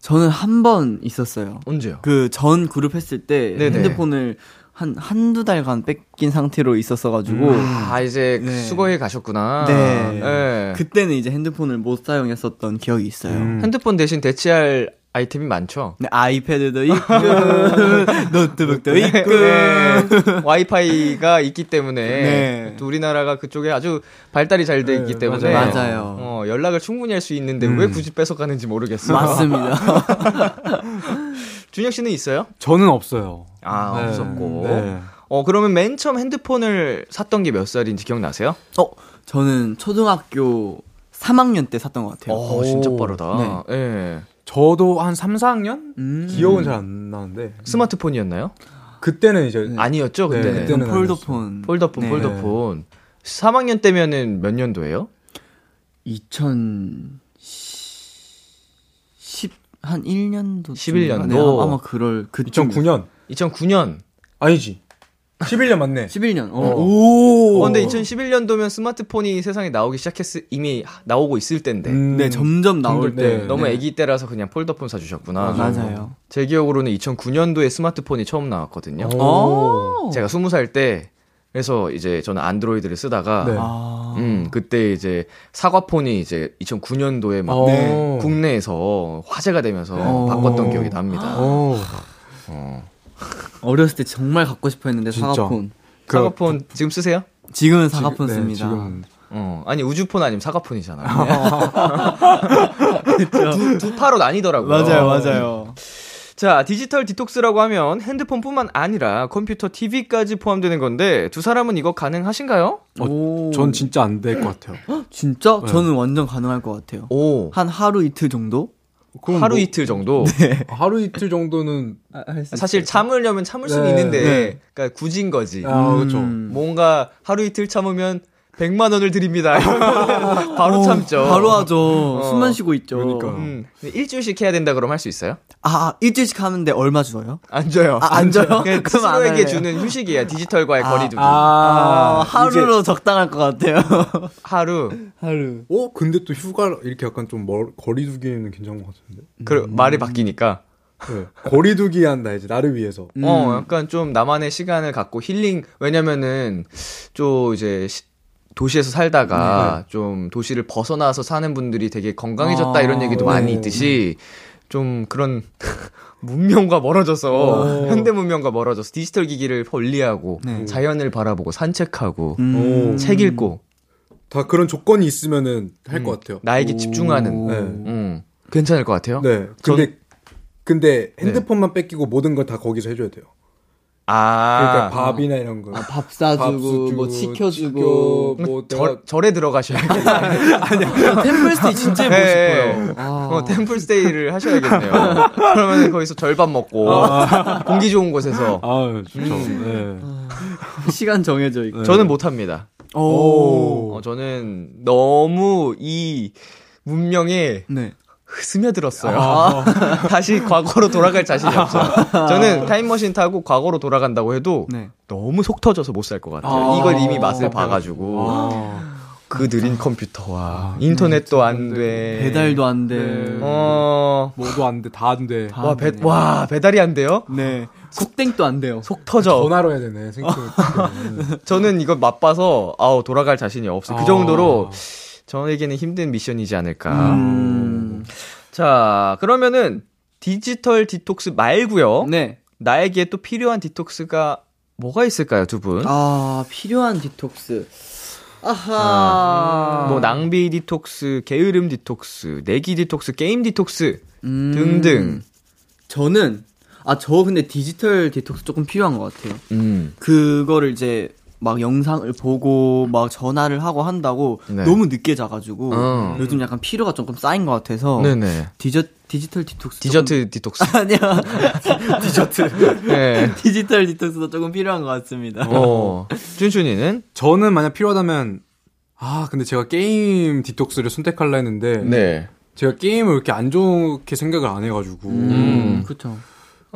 저는 한 번 있었어요. 언제요? 그 전 그룹 했을 때 네네. 핸드폰을 한 한두 달간 뺏긴 상태로 있었어 가지고 아, 이제 네. 수거해 가셨구나. 네. 네. 그때는 이제 핸드폰을 못 사용했었던 기억이 있어요. 음. 핸드폰 대신 대체할 아이템이 많죠. 네, 아이패드도 있고 노트북도 있고 네. 와이파이가 있기 때문에 네. 또 우리나라가 그쪽에 아주 발달이 잘 돼 있기 네, 때문에 맞아요. 어, 연락을 충분히 할 수 있는데 음. 왜 굳이 뺏어가는지 모르겠어요. 맞습니다. 준혁 씨는 있어요? 저는 없어요. 아 네. 없었고. 네. 어 그러면 맨 처음 핸드폰을 샀던 게 몇 살인지 기억나세요? 어, 저는 초등학교 3학년 때 샀던 것 같아요. 어 진짜 빠르다. 네. 예. 저도 한 3, 4학년? 음. 기억은 잘 안 나는데. 스마트폰이었나요? 그때는 이제 아니었죠 네, 그때는. 그때는 폴더폰. 폴더폰 네. 폴더폰. 3학년 때면은 몇 년도예요? 2010, 한 1년도. 11 년도. 네, 아마 그럴, 그 2009년 2009년. 아니지. 11년 맞네. 11년. 어. 오. 어, 근데 2011년도면 스마트폰이 세상에 나오기 시작했을 이미 나오고 있을 때인데 음. 네, 점점 나올 네. 때. 너무 네. 아기 때라서 그냥 폴더폰 사 주셨구나. 맞아요. 제 기억으로는 2009년도에 스마트폰이 처음 나왔거든요. 오. 제가 20살 때 그래서 이제 저는 안드로이드를 쓰다가 네. 아. 음 그때 이제 사과폰이 이제 2009년도에 막 네. 국내에서 화제가 되면서 어. 바꿨던 기억이 납니다. 오. 어. 어렸을 때 정말 갖고 싶어 했는데 진짜. 사과폰. 그- 사과폰 지금 쓰세요? 지금은 사과폰 지금- 네, 씁니다. 지금 어 아니 우주폰 아니면 사과폰이잖아요. 두, 두 파로 나뉘더라고요. 맞아요. 자, 디지털 디톡스라고 하면 핸드폰뿐만 아니라 컴퓨터, TV까지 포함되는 건데 두 사람은 이거 가능하신가요? 오. 전 진짜 안 될 것 같아요. 진짜? 네. 저는 완전 가능할 것 같아요. 오. 한 하루 이틀 정도? 하루 뭐 이틀 정도. 하루 이틀 정도는 사실 참으려면 참을 수는 네. 있는데, 네. 그러니까 굳인 거지. 아, 그렇죠. 음. 뭔가 하루 이틀 참으면 100만 원을 드립니다. 바로 어, 참죠. 바로 하죠. 어. 숨만 쉬고 있죠. 그러니까. 음, 일주일씩 해야 된다 그러면 할수 있어요? 아, 일주일씩 하는데 얼마 줘요? 안 줘요. 아, 안 줘요? 그냥 그럼 안 스스로에게 할래요. 주는 휴식이야. 디지털과의 아, 거리두기. 아, 이제- 하루로 적당할 것 같아요. 하루. 하루. 어? 근데 또 휴가 이렇게 약간 좀 멀, 거리두기는 괜찮은 것 같은데. 그 말이 바뀌니까. 네. 거리두기 한다 이제 나를 위해서. 음. 어, 약간 좀 나만의 시간을 갖고 힐링, 왜냐면은, 좀 이제, 시- 도시에서 살다가 좀 도시를 벗어나서 사는 분들이 되게 건강해졌다 아, 이런 얘기도 네. 많이 있듯이 좀 그런 문명과 멀어져서 어. 현대 문명과 멀어져서 디지털 기기를 분리하고 네. 자연을 바라보고 산책하고 음. 오. 책 읽고 다 그런 조건이 있으면은 할것 같아요. 나에게 오. 집중하는 네. 음, 괜찮을 것 같아요. 네. 근데 근데 핸드폰만 뺏기고 모든 걸 다 거기서 해줘야 돼요. 아, 그러니까 밥이나 이런 거. 아, 밥밥 사주고, 뭐 치켜주고. 뭐 절, 절에 들어가셔야겠네요. 템플스테이 진짜 해보고 네. 싶어요. 아. 어, 템플스테이를 하셔야겠네요. 그러면 거기서 절밥 먹고 공기 좋은 곳에서 아, 좋죠. 음. 네. 시간 정해져 있고. 저는 못 합니다. 오. 어, 저는 너무 이 문명에 네. 스며들었어요. 다시 과거로 돌아갈 자신이 없어요. 저는 타임머신 타고 과거로 돌아간다고 해도 네. 너무 속 터져서 못 살 것 같아요. 아. 이걸 이미 맛을 봐가지고 아. 그 느린 컴퓨터와 인터넷도 안 돼. 배달도 안 돼. 네. 어. 뭐도 안 돼, 다 안 돼. 다 와, 안 배, 되네. 와, 배달이 안 돼요? 네. 속땡도 안 돼요. 속 터져. 전화로 해야 되네, 생각해보면. 저는 이걸 맛봐서, 아우, 돌아갈 자신이 없어요. 그 아. 정도로 저에게는 힘든 미션이지 않을까. 음. 자, 그러면은 디지털 디톡스 말고요. 네. 나에게 또 필요한 디톡스가 뭐가 있을까요, 두 분? 아, 필요한 디톡스. 아하. 아, 뭐 낭비 디톡스, 게으름 디톡스, 내기 디톡스, 게임 디톡스 음, 등등. 저는, 아, 저 근데 디지털 디톡스 조금 필요한 것 같아요. 음. 그거를 이제 막 영상을 보고 막 전화를 하고 한다고 네. 너무 늦게 자가지고 어. 요즘 약간 피로가 조금 쌓인 것 같아서 네네. 디저, 디지털 디톡스 디저트 디톡스. 조금- 아니야 디저트 네. 디지털 디톡스도 조금 필요한 것 같습니다. 어. 준준이는? 저는 만약 필요하다면 아 근데 제가 게임 디톡스를 선택할라 했는데 네. 제가 게임을 그렇게 안 좋게 생각을 안 해가지고 음. 그렇죠.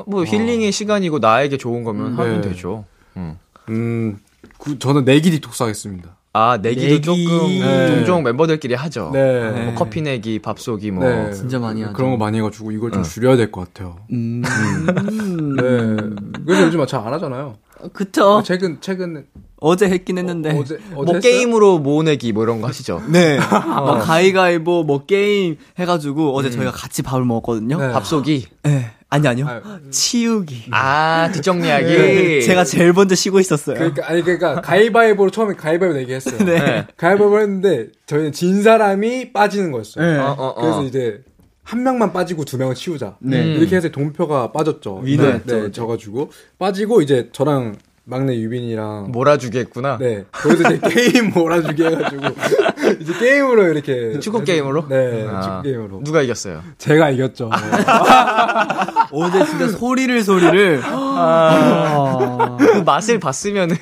뭐 힐링의 시간이고 나에게 좋은 거면 음, 하면 네. 되죠. 음. 음 그, 저는 내기 디톡스 하겠습니다. 아, 내기도 내기. 조금 네. 종종 멤버들끼리 하죠. 네. 뭐 커피 내기, 밥 쏘기 뭐. 네. 진짜 많이 하죠. 그런 거 많이 해가지고 이걸 좀 어. 줄여야 될 것 같아요. 음. 네. 그래서 요즘 잘 안 하잖아요. 그쵸. 최근 최근 어제 했긴 했는데. 어제 어제 뭐 했어요? 게임으로 모내기 뭐 이런 거 하시죠. 네. 막 가위가위보 뭐 게임 해가지고 어제 저희가 같이 밥을 먹었거든요. 네. 밥 쏘기. 네. 아니 아니요. 아유. 치우기. 아, 뒷정리하기. 네, 제가 제일 먼저 쉬고 있었어요. 그러니까 아니 그러니까 가위바위보로 처음에 가위바위보 내기 했어요. 네. 가위바위보 했는데 저희는 진 사람이 빠지는 거였어요. 네. 어, 어, 어. 그래서 이제 한 명만 빠지고 두 명은 치우자. 네. 이렇게 해서 동표가 빠졌죠. 위너였죠, 네, 그죠? 져가지고 빠지고 이제 저랑 막내 유빈이랑 몰아주기 했구나. 네 거기서 이제 게임 몰아주기 해가지고 이제 게임으로 이렇게 축구 게임으로? 네 아. 축구 게임으로 누가 이겼어요? 제가 이겼죠. 어제 진짜 소리를 소리를. 아. 그 맛을 봤으면은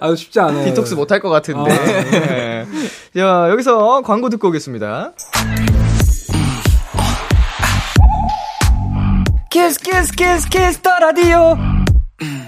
아주 쉽지 않아요. 디톡스 못 할 것 같은데. 네. 자, 여기서 광고 듣고 오겠습니다. Kiss Kiss Kiss Kiss the Radio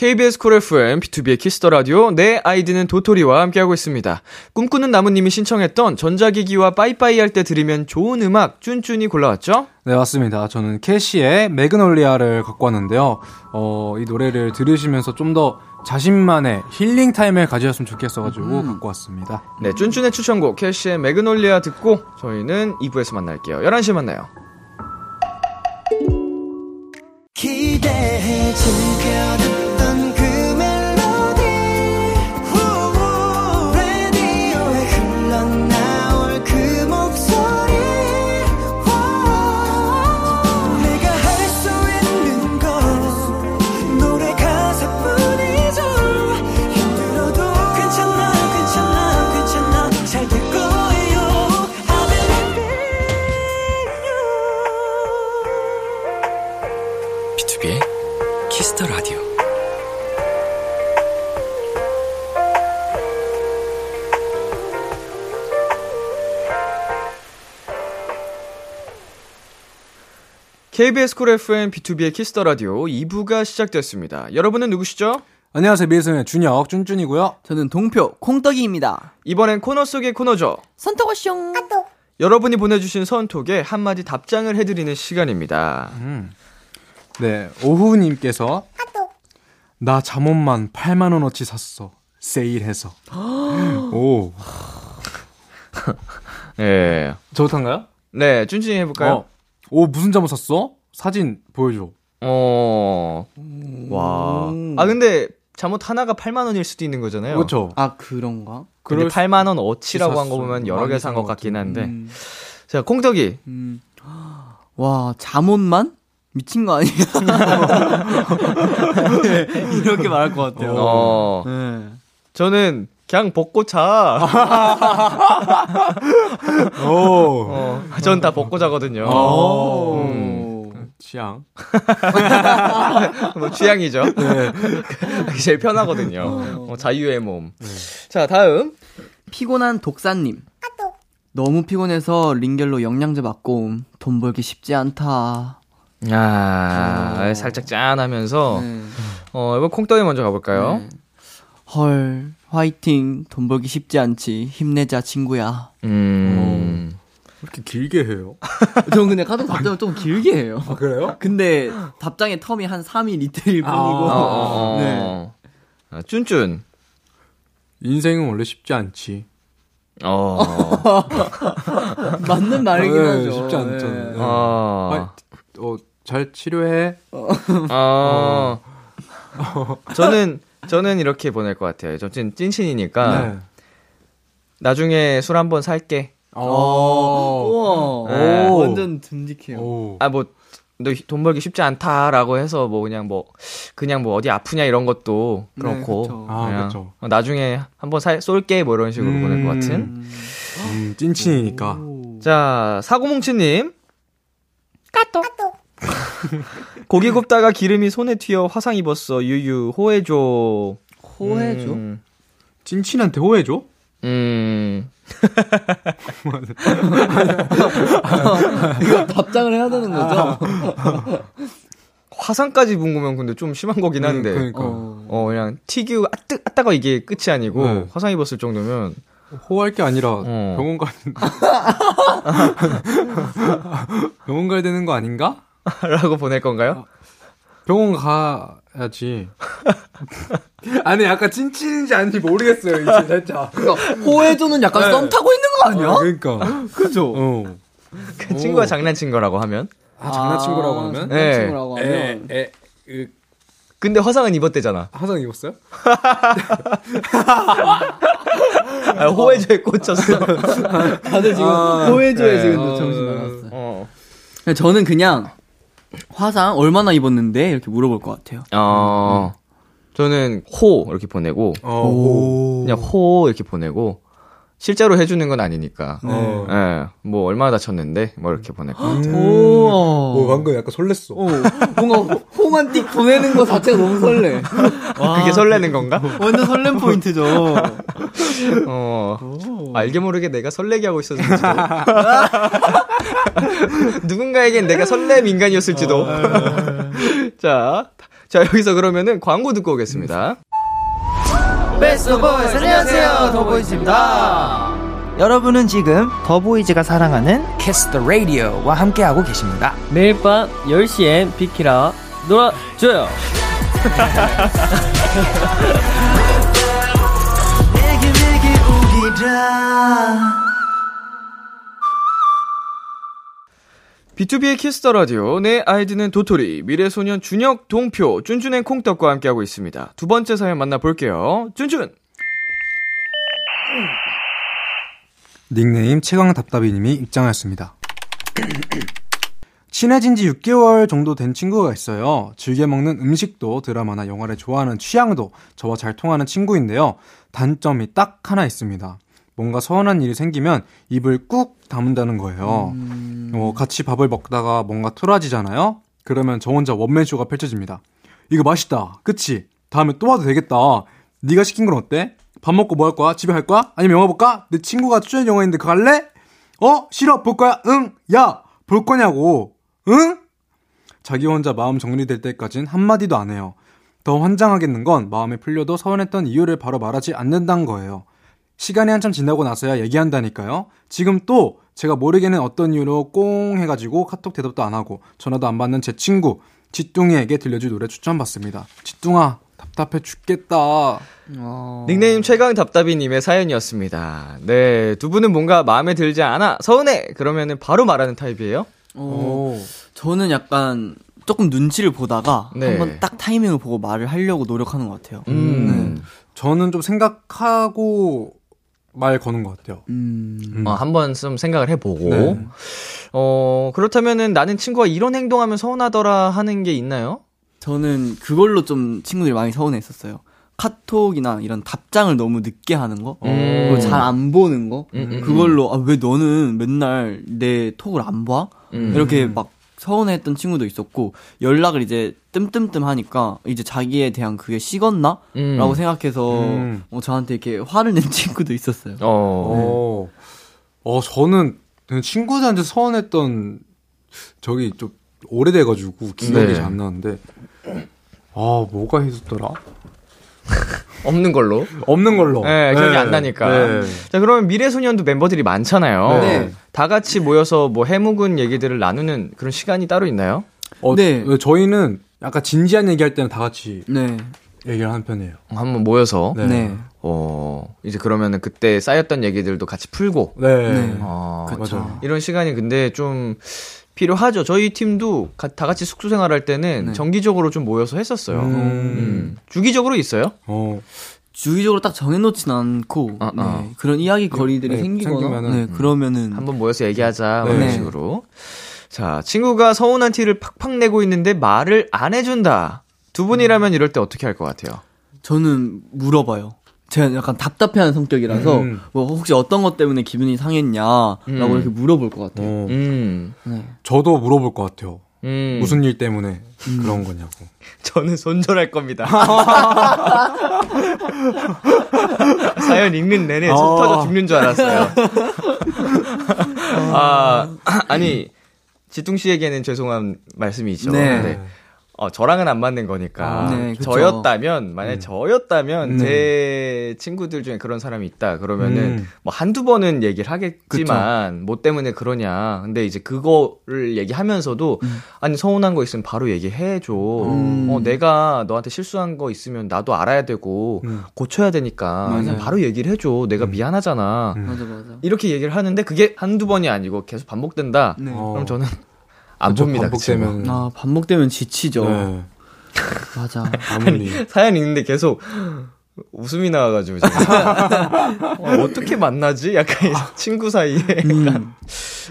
KBS Cool FM, 비투비의 Kiss the Radio, 내 아이디는 도토리와 함께하고 있습니다. 꿈꾸는 나무님이 신청했던 전자기기와 빠이빠이 할 때 들으면 좋은 음악 쭌쭌이 골라왔죠? 네, 맞습니다. 저는 keshi의 Magnolia를 갖고 왔는데요. 어, 이 노래를 들으시면서 좀 더 자신만의 힐링 타임을 가지셨으면 좋겠어가지고 갖고 왔습니다. 네, 쭌쭌의 추천곡 keshi의 Magnolia 듣고 저희는 2부에서 만날게요. 11시에 만나요. 기대해 즐겨 KBS Cool FM, 비투비의 Kiss the Radio 2부가 시작됐습니다. 여러분은 누구시죠? 안녕하세요. 미래소년의 준혁, 쭌쭌이고요. 저는 동표 콩떡이입니다. 이번엔 코너 속의 코너죠. 선톡 왔숑. 여러분이 보내주신 선톡에 한마디 답장을 해드리는 시간입니다. 네, 오후님께서 나 잠옷만 8만 원어치 샀어. 세일해서. 오. 네. 저부터인가요? 네, 쭌쭌이 해볼까요? 어. 오, 무슨 잠옷 샀어? 사진 보여줘. 어. 와. 아, 근데 잠옷 하나가 8만 원일 수도 있는 거잖아요. 그렇죠. 아 그런가? 근데 그럴 8만 원 어치라고 한 거. 보면 여러 개 산 것 같긴 한데. 음. 자, 콩떡이. 음. 와, 잠옷만? 미친 거 아니야? 네, 이렇게 말할 것 같아요. 어. 네. 저는 그냥 벗고 자. 오. 어, 전다 벗고 자거든요. 오. 음. 취향. 뭐 취향이죠. 그게 제일 편하거든요. 어, 자유의 몸. 자, 다음. 피곤한 독사님. 너무 피곤해서 링겔로 영양제 맞고 옴. 돈 벌기 쉽지 않다. 야, 살짝 짠하면서 네. 어, 이번 콩떡이 먼저 가볼까요? 네. 헐, 화이팅. 돈 벌기 쉽지 않지. 힘내자, 친구야. 음. 이렇게 길게 해요? 저는 근데 카톡 답장을 좀 길게 해요. 아, 그래요? 근데 답장의 텀이 한 3일 이틀일 뿐이고. 아, 어, 네. 아, 쭌쭌. 인생은 원래 쉽지 않지. 어. 맞는 말이긴 네, 하죠. 쉽지 않잖아요. 네. 어. 어, 잘 치료해. 어. 저는 저는 이렇게 보낼 것 같아요. 저 찐, 찐친이니까 네. 나중에 술 한번 살게. 어, 우와. 네. 오. 완전 듬직해요. 오. 아뭐 너 돈 벌기 쉽지 않다라고 해서 뭐 그냥 뭐 그냥 뭐 어디 아프냐 이런 것도 네, 그렇고 그쵸. 아, 그쵸. 어, 나중에 한번 살 쏠게 뭐 이런 식으로 음. 보낼 것 같은. 음, 찐친이니까. 자 사고뭉치님 까똑 고기 굽다가 기름이 손에 튀어 화상 입었어 유유 호해줘 호해줘? 음, 찐친한테 호해줘? 음. 이거 답장을 해야 되는 거죠? 화상까지 본 거면 근데 좀 심한 거긴 한데 그러니까. 어. 어 그냥 튀기고 아뜨 아따가 이게 끝이 아니고 네. 화상 입었을 정도면 호할 게 아니라 어. 병원 가 병원 가야 되는 거 아닌가? 라고 보낼 건가요? 병원 가야지. 아니 약간 찐친인지 아닌지 모르겠어요 이제 살짝. 그러니까 호해줘는 약간 썸 타고 있는 거 아니야? 아, 그러니까. 그죠? 어. 그 친구가 장난친 거라고 하면 아 장난친 거라고 하면? 네. 장난친구라고 에, 하면. 에, 으, 근데 화상은 입었대잖아 화상 입었어요? 아, 호해줘에 꽂혔어 다들 지금 아, 호해줘에 네. 지금 어. 정신 나갔어요. 어. 저는 그냥 화상 얼마나 입었는데 이렇게 물어볼 것 같아요. 어 저는 호 이렇게 보내고 어, 오. 그냥 호 이렇게 보내고 실제로 해주는 건 아니니까 어. 예, 뭐 얼마나 다쳤는데 뭐 이렇게 보낼 것 같아요 오. 오, 방금 약간 설렜어. 어, 뭔가 호- 호만틱 보내는 거 자체가 너무 설레. 그게 설레는 건가? 완전 설렘 포인트죠. 어 알게 모르게 내가 설레게 하고 있었을지도 누군가에겐 내가 설렘 인간이었을지도. 자, 자 여기서 그러면은 광고 듣고 오겠습니다. Best Voice 안녕하세요. 더보이즈입니다. 여러분은 지금 더보이즈가 사랑하는 Kiss the Radio와 함께하고 계십니다. 매일 밤 10시엔 비키라 놀아줘요. 내게 내게 오기라 비투비의 Kiss the Radio 내 아이디는 도토리 미래소년 준혁 동표 쭌쭌 and 콩떡과 함께하고 있습니다. 두 번째 사연 만나볼게요. 쭌쭌 닉네임 최강 답답이님이 입장하였습니다. 친해진 지 6개월 정도 된 친구가 있어요. 즐겨 먹는 음식도 드라마나 영화를 좋아하는 취향도 저와 잘 통하는 친구인데요. 단점이 딱 하나 있습니다. 뭔가 서운한 일이 생기면 입을 꾹 다문다는 거예요. 어, 같이 밥을 먹다가 뭔가 토라지잖아요? 그러면 저 혼자 원맨쇼가 펼쳐집니다. 이거 맛있다. 그치? 다음에 또 와도 되겠다. 네가 시킨 건 어때? 밥 먹고 뭐 할 거야? 집에 갈 거야? 아니면 영화 볼까? 내 친구가 추천 영화 있는데 그거 할래? 어? 싫어. 볼 거야? 응. 야! 볼 거냐고. 응? 자기 혼자 마음 정리될 때까진 한마디도 안 해요. 더 환장하겠는 건 마음에 풀려도 서운했던 이유를 바로 말하지 않는다는 거예요. 시간이 한참 지나고 나서야 얘기한다니까요. 지금 또 제가 모르게는 어떤 이유로 꽁 해가지고 카톡 대답도 안 하고 전화도 안 받는 제 친구 지뚱이에게 들려줄 노래 추천받습니다. 지뚱아 답답해 죽겠다. 어. 닉네임 최강 답답이님의 사연이었습니다. 네, 두 분은 뭔가 마음에 들지 않아 서운해 그러면은 바로 말하는 타입이에요? 어, 저는 약간 조금 눈치를 보다가 네. 한번 딱 타이밍을 보고 말을 하려고 노력하는 것 같아요. 음, 저는 좀 생각하고 말 거는 것 같아요. 음. 음. 어, 한번 좀 생각을 해보고 네. 어 그렇다면은 나는 친구가 이런 행동하면 서운하더라 하는 게 있나요? 저는 그걸로 좀 친구들이 많이 서운했었어요. 카톡이나 이런 답장을 너무 늦게 하는 거, 음. 잘안 보는 거, 음, 음, 그걸로 아, 왜 너는 맨날 내 톡을 안 봐? 음. 이렇게 막 서운해했던 친구도 있었고 연락을 이제 뜸뜸뜸 하니까 이제 자기에 대한 그게 식었나? 음. 라고 생각해서 음. 어, 저한테 이렇게 화를 낸 친구도 있었어요. 어. 어, 어 저는 친구들한테 서운했던 적이 좀 오래돼가지고 기억이 네. 잘안 나는데 아 뭐가 있었더라? 없는 걸로. 없는 걸로. 네, 기억이 안 나니까. 네. 자, 그러면 미래소년도 멤버들이 많잖아요. 네. 다 같이 모여서 뭐 해묵은 얘기들을 나누는 그런 시간이 따로 있나요? 어, 네. 저희는 약간 진지한 얘기할 때는 다 같이 네. 얘기를 하는 편이에요. 한번 모여서. 네. 네. 어, 이제 그러면은 그때 쌓였던 얘기들도 같이 풀고. 네. 네. 어, 맞아요. 이런 시간이 근데 좀 필요하죠. 저희 팀도 가- 다 같이 숙소 생활할 때는 네. 정기적으로 좀 모여서 했었어요. 음. 음. 주기적으로 있어요? 어, 주기적으로 딱 정해놓진 않고 어, 네. 어. 그런 이야기 거리들이 네, 생기거나 생기면은, 네, 그러면은 한번 모여서 얘기하자. 뭐 네. 이런 식으로. 자, 친구가 서운한 티를 팍팍 내고 있는데 말을 안 해준다. 두 분이라면 이럴 때 어떻게 할 것 같아요? 저는 물어봐요. 제가 약간 답답해하는 성격이라서 음. 뭐 혹시 어떤 것 때문에 기분이 상했냐라고 음. 이렇게 물어볼 것 같아요. 어, 음. 네. 저도 물어볼 것 같아요. 음. 무슨 일 때문에 그런 거냐고. 저는 손절할 겁니다. 사연 읽는 내내 속 아. 터져 죽는 줄 알았어요. 아, 아니, 지tung 씨에게는 죄송한 말씀이 있죠. 네. 근데, 어, 저랑은 안 맞는 거니까. 아, 네, 그쵸. 저였다면, 만약에 저였다면, 음. 제 친구들 중에 그런 사람이 있다. 그러면은, 음. 뭐 한두 번은 얘기를 하겠지만, 뭐 때문에 그러냐. 근데 이제 그거를 얘기하면서도, 아니, 서운한 거 있으면 바로 얘기해줘. 음. 어, 내가 너한테 실수한 거 있으면 나도 알아야 되고, 음. 고쳐야 되니까. 맞아요. 그냥 바로 얘기를 해줘. 내가 미안하잖아. 음. 맞아 맞아. 이렇게 얘기를 하는데, 그게 한두 번이 아니고 계속 반복된다. 네. 어. 그럼 저는 안 그쵸, 봅니다. 그. 반복되면. 아 반복되면 지치죠. 네. 맞아. 아무리. 사연 읽는데 계속 웃음이 나와가지고 어, 어떻게 만나지? 약간 친구 사이에 약간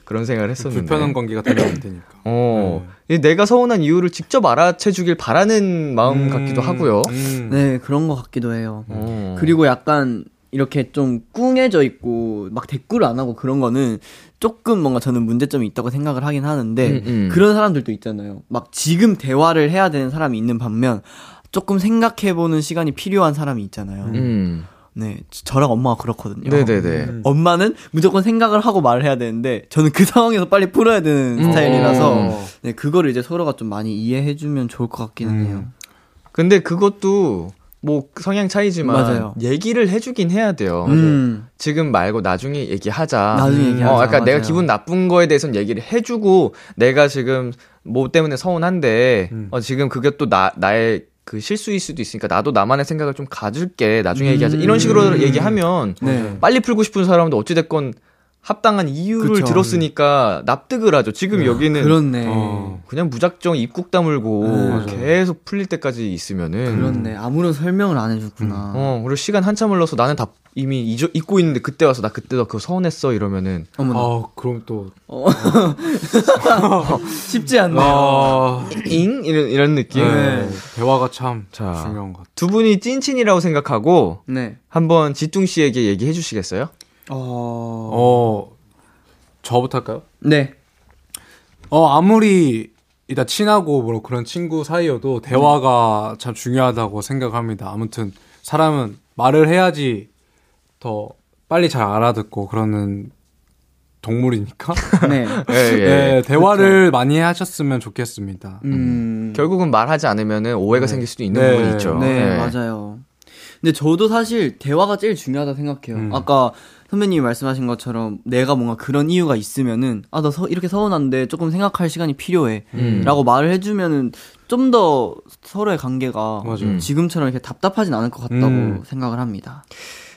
그런 생각을 했었는데. 불편한 관계가 되면 안 되니까. 어, 이 내가 서운한 이유를 직접 알아채주길 바라는 마음 음, 같기도 하고요. 음. 네 그런 것 같기도 해요. 어. 그리고 약간 이렇게 좀 꿍해져 있고 막 댓글을 안 하고 그런 거는 조금 뭔가 저는 문제점이 있다고 생각을 하긴 하는데 음, 음. 그런 사람들도 있잖아요. 막 지금 대화를 해야 되는 사람이 있는 반면 조금 생각해보는 시간이 필요한 사람이 있잖아요. 음. 네, 저- 저랑 엄마가 그렇거든요. 네네네. 엄마는 무조건 생각을 하고 말을 해야 되는데 저는 그 상황에서 빨리 풀어야 되는 음. 스타일이라서 어. 네, 그거를 이제 서로가 좀 많이 이해해주면 좋을 것 같기는 음. 해요. 근데 그것도 뭐 성향 차이지만 맞아요. 얘기를 해주긴 해야 돼요. 음, 지금 말고 나중에 얘기하자. 나중에 얘기하자. 어, 약간 내가 맞아요. 기분 나쁜 거에 대해서는 얘기를 해주고 내가 지금 뭐 때문에 서운한데 음. 어, 지금 그게 또 나 나의 그 실수일 수도 있으니까 나도 나만의 생각을 좀 가질게 나중에 얘기하자 이런 식으로 얘기하면 네. 빨리 풀고 싶은 사람도 어찌 됐건 합당한 이유를 그쵸. 들었으니까 납득을 하죠. 지금 여기는 그렇네. 어. 그냥 무작정 입국 다물고 네. 계속 풀릴 때까지 있으면은 그렇네. 아무런 설명을 안 해줬구나. 어 그리고 시간 한참 흘러서 나는 다 이미 잊어, 잊고 있는데 그때 와서 나 그때 너 그거 서운했어 이러면은 어머나. 아, 그럼 또. 쉽지 않네요. 아, 잉 이런 이런 느낌. 네. 대화가 참 자. 중요한 것 같아요. 두 분이 찐친이라고 생각하고 네. 한번 지뚱 씨에게 얘기해 주시겠어요? 어. 어, 저부터 할까요? 네. 어, 아무리 일단 친하고 뭐 그런 친구 사이여도 대화가 참 중요하다고 생각합니다. 아무튼 사람은 말을 해야지 더 빨리 잘 알아듣고 그러는 동물이니까. 네. 예, 네, 대화를 많이 하셨으면 좋겠습니다. 음. 결국은 말하지 않으면은 오해가 생길 수도 있는 네. 부분이 있죠. 네, 예. 맞아요. 근데 저도 사실 대화가 제일 중요하다 생각해요. 음. 아까 선배님이 말씀하신 것처럼 내가 뭔가 그런 이유가 있으면은 아 나 이렇게 서운한데 조금 생각할 시간이 필요해. 음. 라고 말을 해주면은 좀 더 서로의 관계가 맞아요. 지금처럼 이렇게 답답하진 않을 것 같다고 음. 생각을 합니다.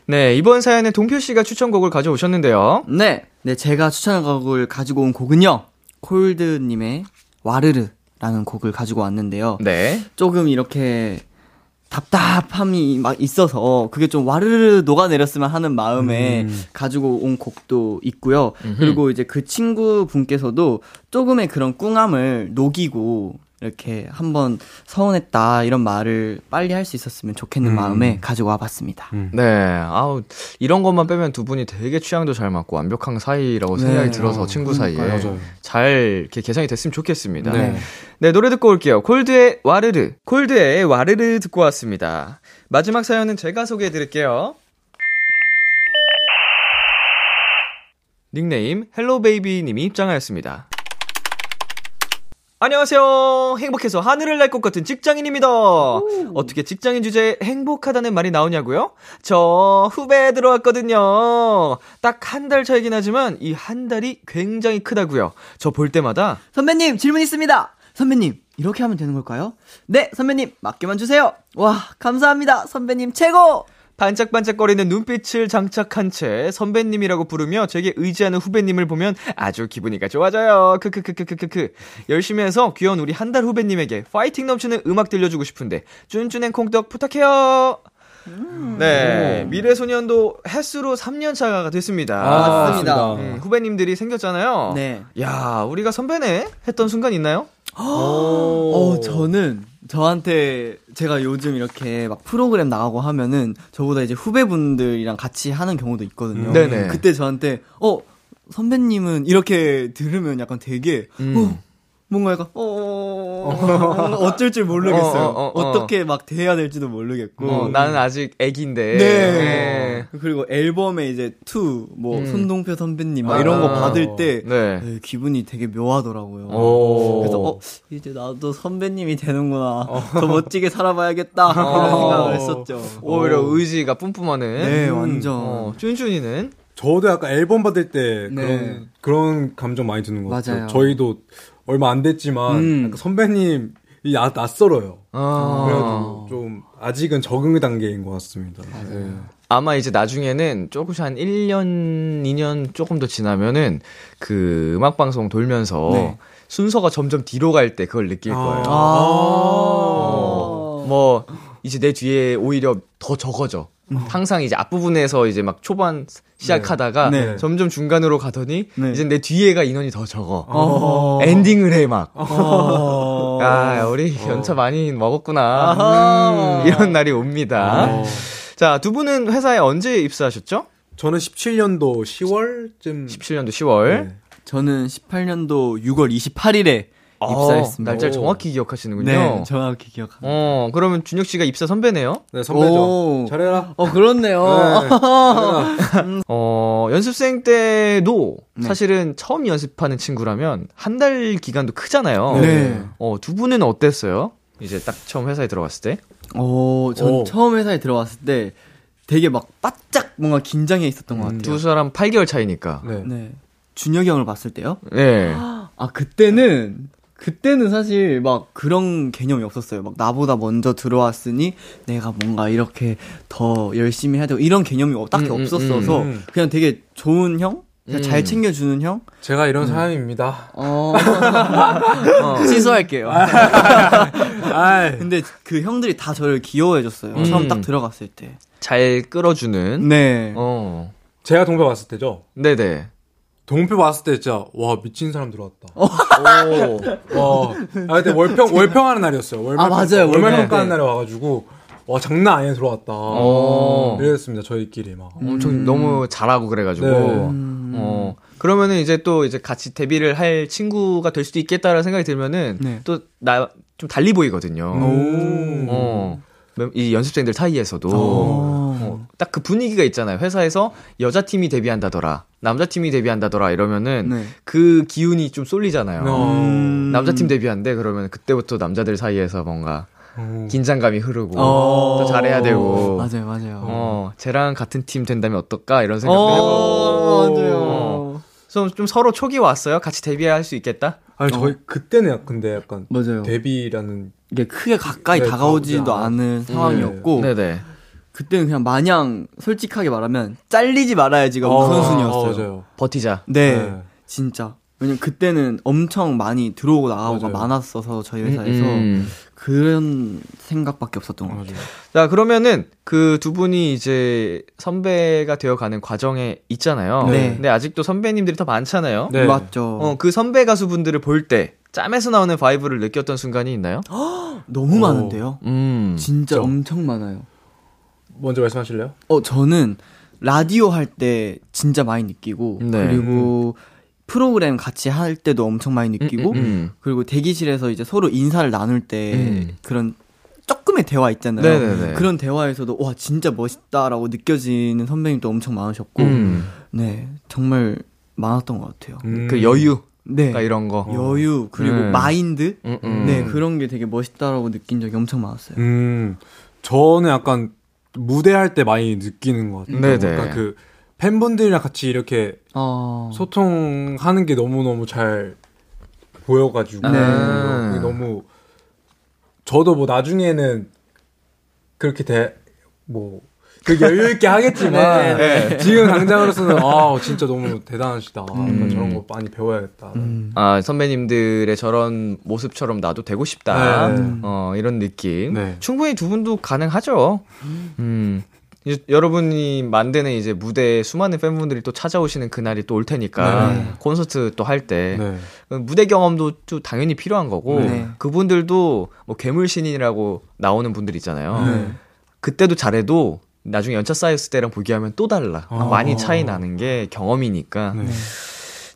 네, 이번 사연에 동표 씨가 추천곡을 가져오셨는데요. 네, 네 제가 추천할 곡을 가지고 온 곡은요 콜드님의 와르르라는 곡을 가지고 왔는데요. 네. 조금 이렇게 답답함이 막 있어서 그게 좀 와르르 녹아내렸으면 하는 마음에 음. 가지고 온 곡도 있고요. 그리고 이제 그 친구 분께서도 조금의 그런 꿍함을 녹이고 이렇게 한번 서운했다 이런 말을 빨리 할 수 있었으면 좋겠는 음. 마음에 가지고 와봤습니다. 네. 아우, 이런 것만 빼면 두 분이 되게 취향도 잘 맞고 완벽한 사이라고 생각이 네. 들어서 어, 친구 사이에 맞아요. 잘 이렇게 개선이 됐으면 좋겠습니다. 네. 네, 노래 듣고 올게요. Colde의 와르르. Colde의 와르르 듣고 왔습니다. 마지막 사연은 제가 소개해 드릴게요. 닉네임 Hello Baby 님이 입장하였습니다. 안녕하세요. 행복해서 하늘을 날 것 같은 직장인입니다. 어떻게 직장인 주제에 행복하다는 말이 나오냐고요? 저 후배 들어왔거든요. 딱 한 달 차이긴 하지만 이 한 달이 굉장히 크다고요. 저 볼 때마다 선배님, 질문 있습니다. 선배님, 이렇게 하면 되는 걸까요? 네, 선배님, 맡겨만 주세요. 와, 감사합니다. 선배님, 최고! 반짝반짝거리는 눈빛을 장착한 채 선배님이라고 부르며 제게 의지하는 후배님을 보면 아주 기분이가 좋아져요. 크크크크크크크. 열심히 해서 귀여운 우리 한 달 후배님에게 파이팅 넘치는 음악 들려주고 싶은데 쭌쭌앤 콩떡 부탁해요. 네, 미래소년도 횟수로 3년 차가 됐습니다. 아, 맞습니다. 음, 후배님들이 생겼잖아요. 네. 야, 우리가 선배네 했던 순간 있나요? 어, 저는 저한테 제가 요즘 이렇게 막 프로그램 나가고 하면은 저보다 이제 후배분들이랑 같이 하는 경우도 있거든요. 음. 네네. 그때 저한테 어 선배님은 이렇게 들으면 약간 되게 음. 어 뭔가 약간 어 어쩔 줄 모르겠어요. 어, 어, 어, 어. 어떻게 막 대해야 될지도 모르겠고. 어, 나는 아직 애기인데. 네. 그리고 앨범에 이제 투, 뭐, 음. 손동표 선배님, 막 이런 거 아. 받을 때, 네. 네, 기분이 되게 묘하더라고요. 오. 그래서, 어, 이제 나도 선배님이 되는구나. 더 멋지게 살아봐야겠다. 그런 생각을 했었죠. 오히려 의지가 뿜뿜하는. 네, 완전. 어, 쭌쭌이는 저도 약간 앨범 받을 때 그런 네. 그런 감정 많이 드는 것 같아요. 맞아요. 저희도 얼마 안 됐지만 음. 약간 선배님이 나, 낯설어요. 아. 그래도 좀 아직은 적응 단계인 것 같습니다. 네. 아마 이제 나중에는 조금씩 한 1년, 2년 조금 더 지나면은 그 음악 방송 돌면서 네. 순서가 점점 뒤로 갈 때 그걸 느낄 거예요. 아. 뭐, 이제 내 뒤에 오히려 더 적어져. 항상 이제 앞부분에서 이제 막 초반 시작하다가 네. 점점 중간으로 가더니 네. 이제 내 뒤에가 인원이 더 적어. 어. 엔딩을 해 막. 어. 아, 우리 연차 많이 먹었구나. 음, 이런 날이 옵니다. 자, 두 분은 회사에 언제 입사하셨죠? 저는 17년도 10월쯤 17년도 10월. 네. 저는 18년도 6월 28일에 입사했습니다. 어, 날짜 오. 정확히 기억하시는군요. 네, 정확히 기억합니다. 어, 그러면 준혁 씨가 입사 선배네요. 네, 선배죠. 오. 잘해라. 어, 그렇네요. 네, 잘해라. 어, 연습생 때도 네. 사실은 처음 연습하는 친구라면 한 달 기간도 크잖아요. 네. 어, 두 분은 어땠어요? 이제 딱 처음 회사에 들어갔을 때? 어, 전 오. 처음 회사에 들어왔을 때 되게 막 바짝 뭔가 긴장해 있었던 것 같아요. 두 사람 8개월 차이니까. 네. 네. 준혁이 형을 봤을 때요? 네. 아, 그때는, 그때는 사실 막 그런 개념이 없었어요. 막 나보다 먼저 들어왔으니 내가 뭔가 이렇게 더 열심히 해야 되고 이런 개념이 딱히 음, 음, 없었어서 음. 그냥 되게 좋은 형? 그냥 음. 잘 챙겨주는 형? 제가 이런 사람입니다. 어. 취소할게요. 아이. 근데 그 형들이 다 저를 귀여워해줬어요. 음. 처음 딱 들어갔을 때. 잘 끌어주는. 네. 어. 제가 동표 봤을 때죠. 네네. 동표 봤을 때 진짜 와 미친 사람 들어왔다. 오. 와. 아 그때 월평 월평하는 날이었어요. 월말 아, 맞아요. 월말 월평. 평가하는 네. 날에 와가지고 와 장난 아니게 들어왔다. 어. 이랬습니다 저희끼리 막. 엄청 너무 잘하고 그래가지고. 네. 어. 그러면은 이제 또 이제 같이 데뷔를 할 친구가 될 수도 있겠다라는 생각이 들면은 네. 또나 좀 달리 보이거든요. 오. 어. 이 연습생들 사이에서도 어. 어, 딱그 분위기가 있잖아요. 회사에서 여자 팀이 데뷔한다더라, 남자 팀이 데뷔한다더라 이러면은 네. 그 기운이 좀 쏠리잖아요. 어. 음. 남자 팀 데뷔한대 그러면 그때부터 남자들 사이에서 뭔가 어. 긴장감이 흐르고 어. 또 잘해야 되고 맞아요, 맞아요. 어, 쟤랑 같은 팀 된다면 어떨까 이런 생각도 해보고 어, 맞아요. 어. 좀, 좀 서로 촉이 왔어요. 같이 데뷔할 수 있겠다. 아니 저희 그때는 약 근데 약간 맞아요. 데뷔라는 이게 크게 가까이 네, 다가오지도 않은 상황이었고 네네. 그때는 그냥 마냥 솔직하게 말하면 잘리지 말아야지가 어, 우선순위였어요. 어, 맞아요. 버티자. 네, 네. 진짜. 왜냐면 그때는 엄청 많이 들어오고 나가고가. 많았어서 저희 회사에서 음. 그런 생각밖에 없었던 것 같아요. 자, 그러면은 그 두 분이 이제 선배가 되어가는 과정에 있잖아요. 네. 근데 아직도 선배님들이 더 많잖아요. 네. 맞죠. 어, 그 선배 가수분들을 볼 때 짬에서 나오는 vibe를 느꼈던 순간이 있나요? 너무 어. 많은데요. 음. 진짜 그쵸. 엄청 많아요. 먼저 말씀하실래요? 어, 저는 라디오 할 때 진짜 많이 느끼고, 네. 그리고 프로그램 같이 할 때도 엄청 많이 느끼고, 음, 음. 그리고 대기실에서 이제 서로 인사를 나눌 때 음. 그런 조금의 대화 있잖아요. 네네네. 그런 대화에서도 와 진짜 멋있다라고 느껴지는 선배님도 엄청 많으셨고, 음. 네 정말 많았던 것 같아요. 음. 그 여유. 네. 그러니까 이런 거. 여유 그리고 음. 마인드 음, 음. 네 그런 게 되게 멋있다라고 느낀 적이 엄청 많았어요. 음, 저는 약간 무대할 때 많이 느끼는 것 같아요. 네네. 약간 그 팬분들이랑 같이 이렇게 어. 소통하는 게 너무너무 잘 보여가지고 네. 너무 저도 뭐 나중에는 그렇게 돼, 뭐, 그 여유 있게 하겠지만, 네. 지금 당장으로서는, 아, 진짜 너무 대단하시다. 음. 약간 저런 거 많이 배워야겠다. 아, 선배님들의 저런 모습처럼 나도 되고 싶다. 네. 어, 이런 느낌. 네. 충분히 두 분도 가능하죠. 음. 이제 여러분이 만드는 이제 무대에 수많은 팬분들이 또 찾아오시는 그날이 또 올 테니까 네. 콘서트 또 할때 네. 무대 경험도 또 당연히 필요한 거고 네. 그분들도 뭐 괴물신이라고 나오는 분들 있잖아요. 네. 그때도 잘해도 나중에 연차 쌓였을 때랑 비교하면 또 달라. 아. 많이 차이 나는 게 경험이니까. 네.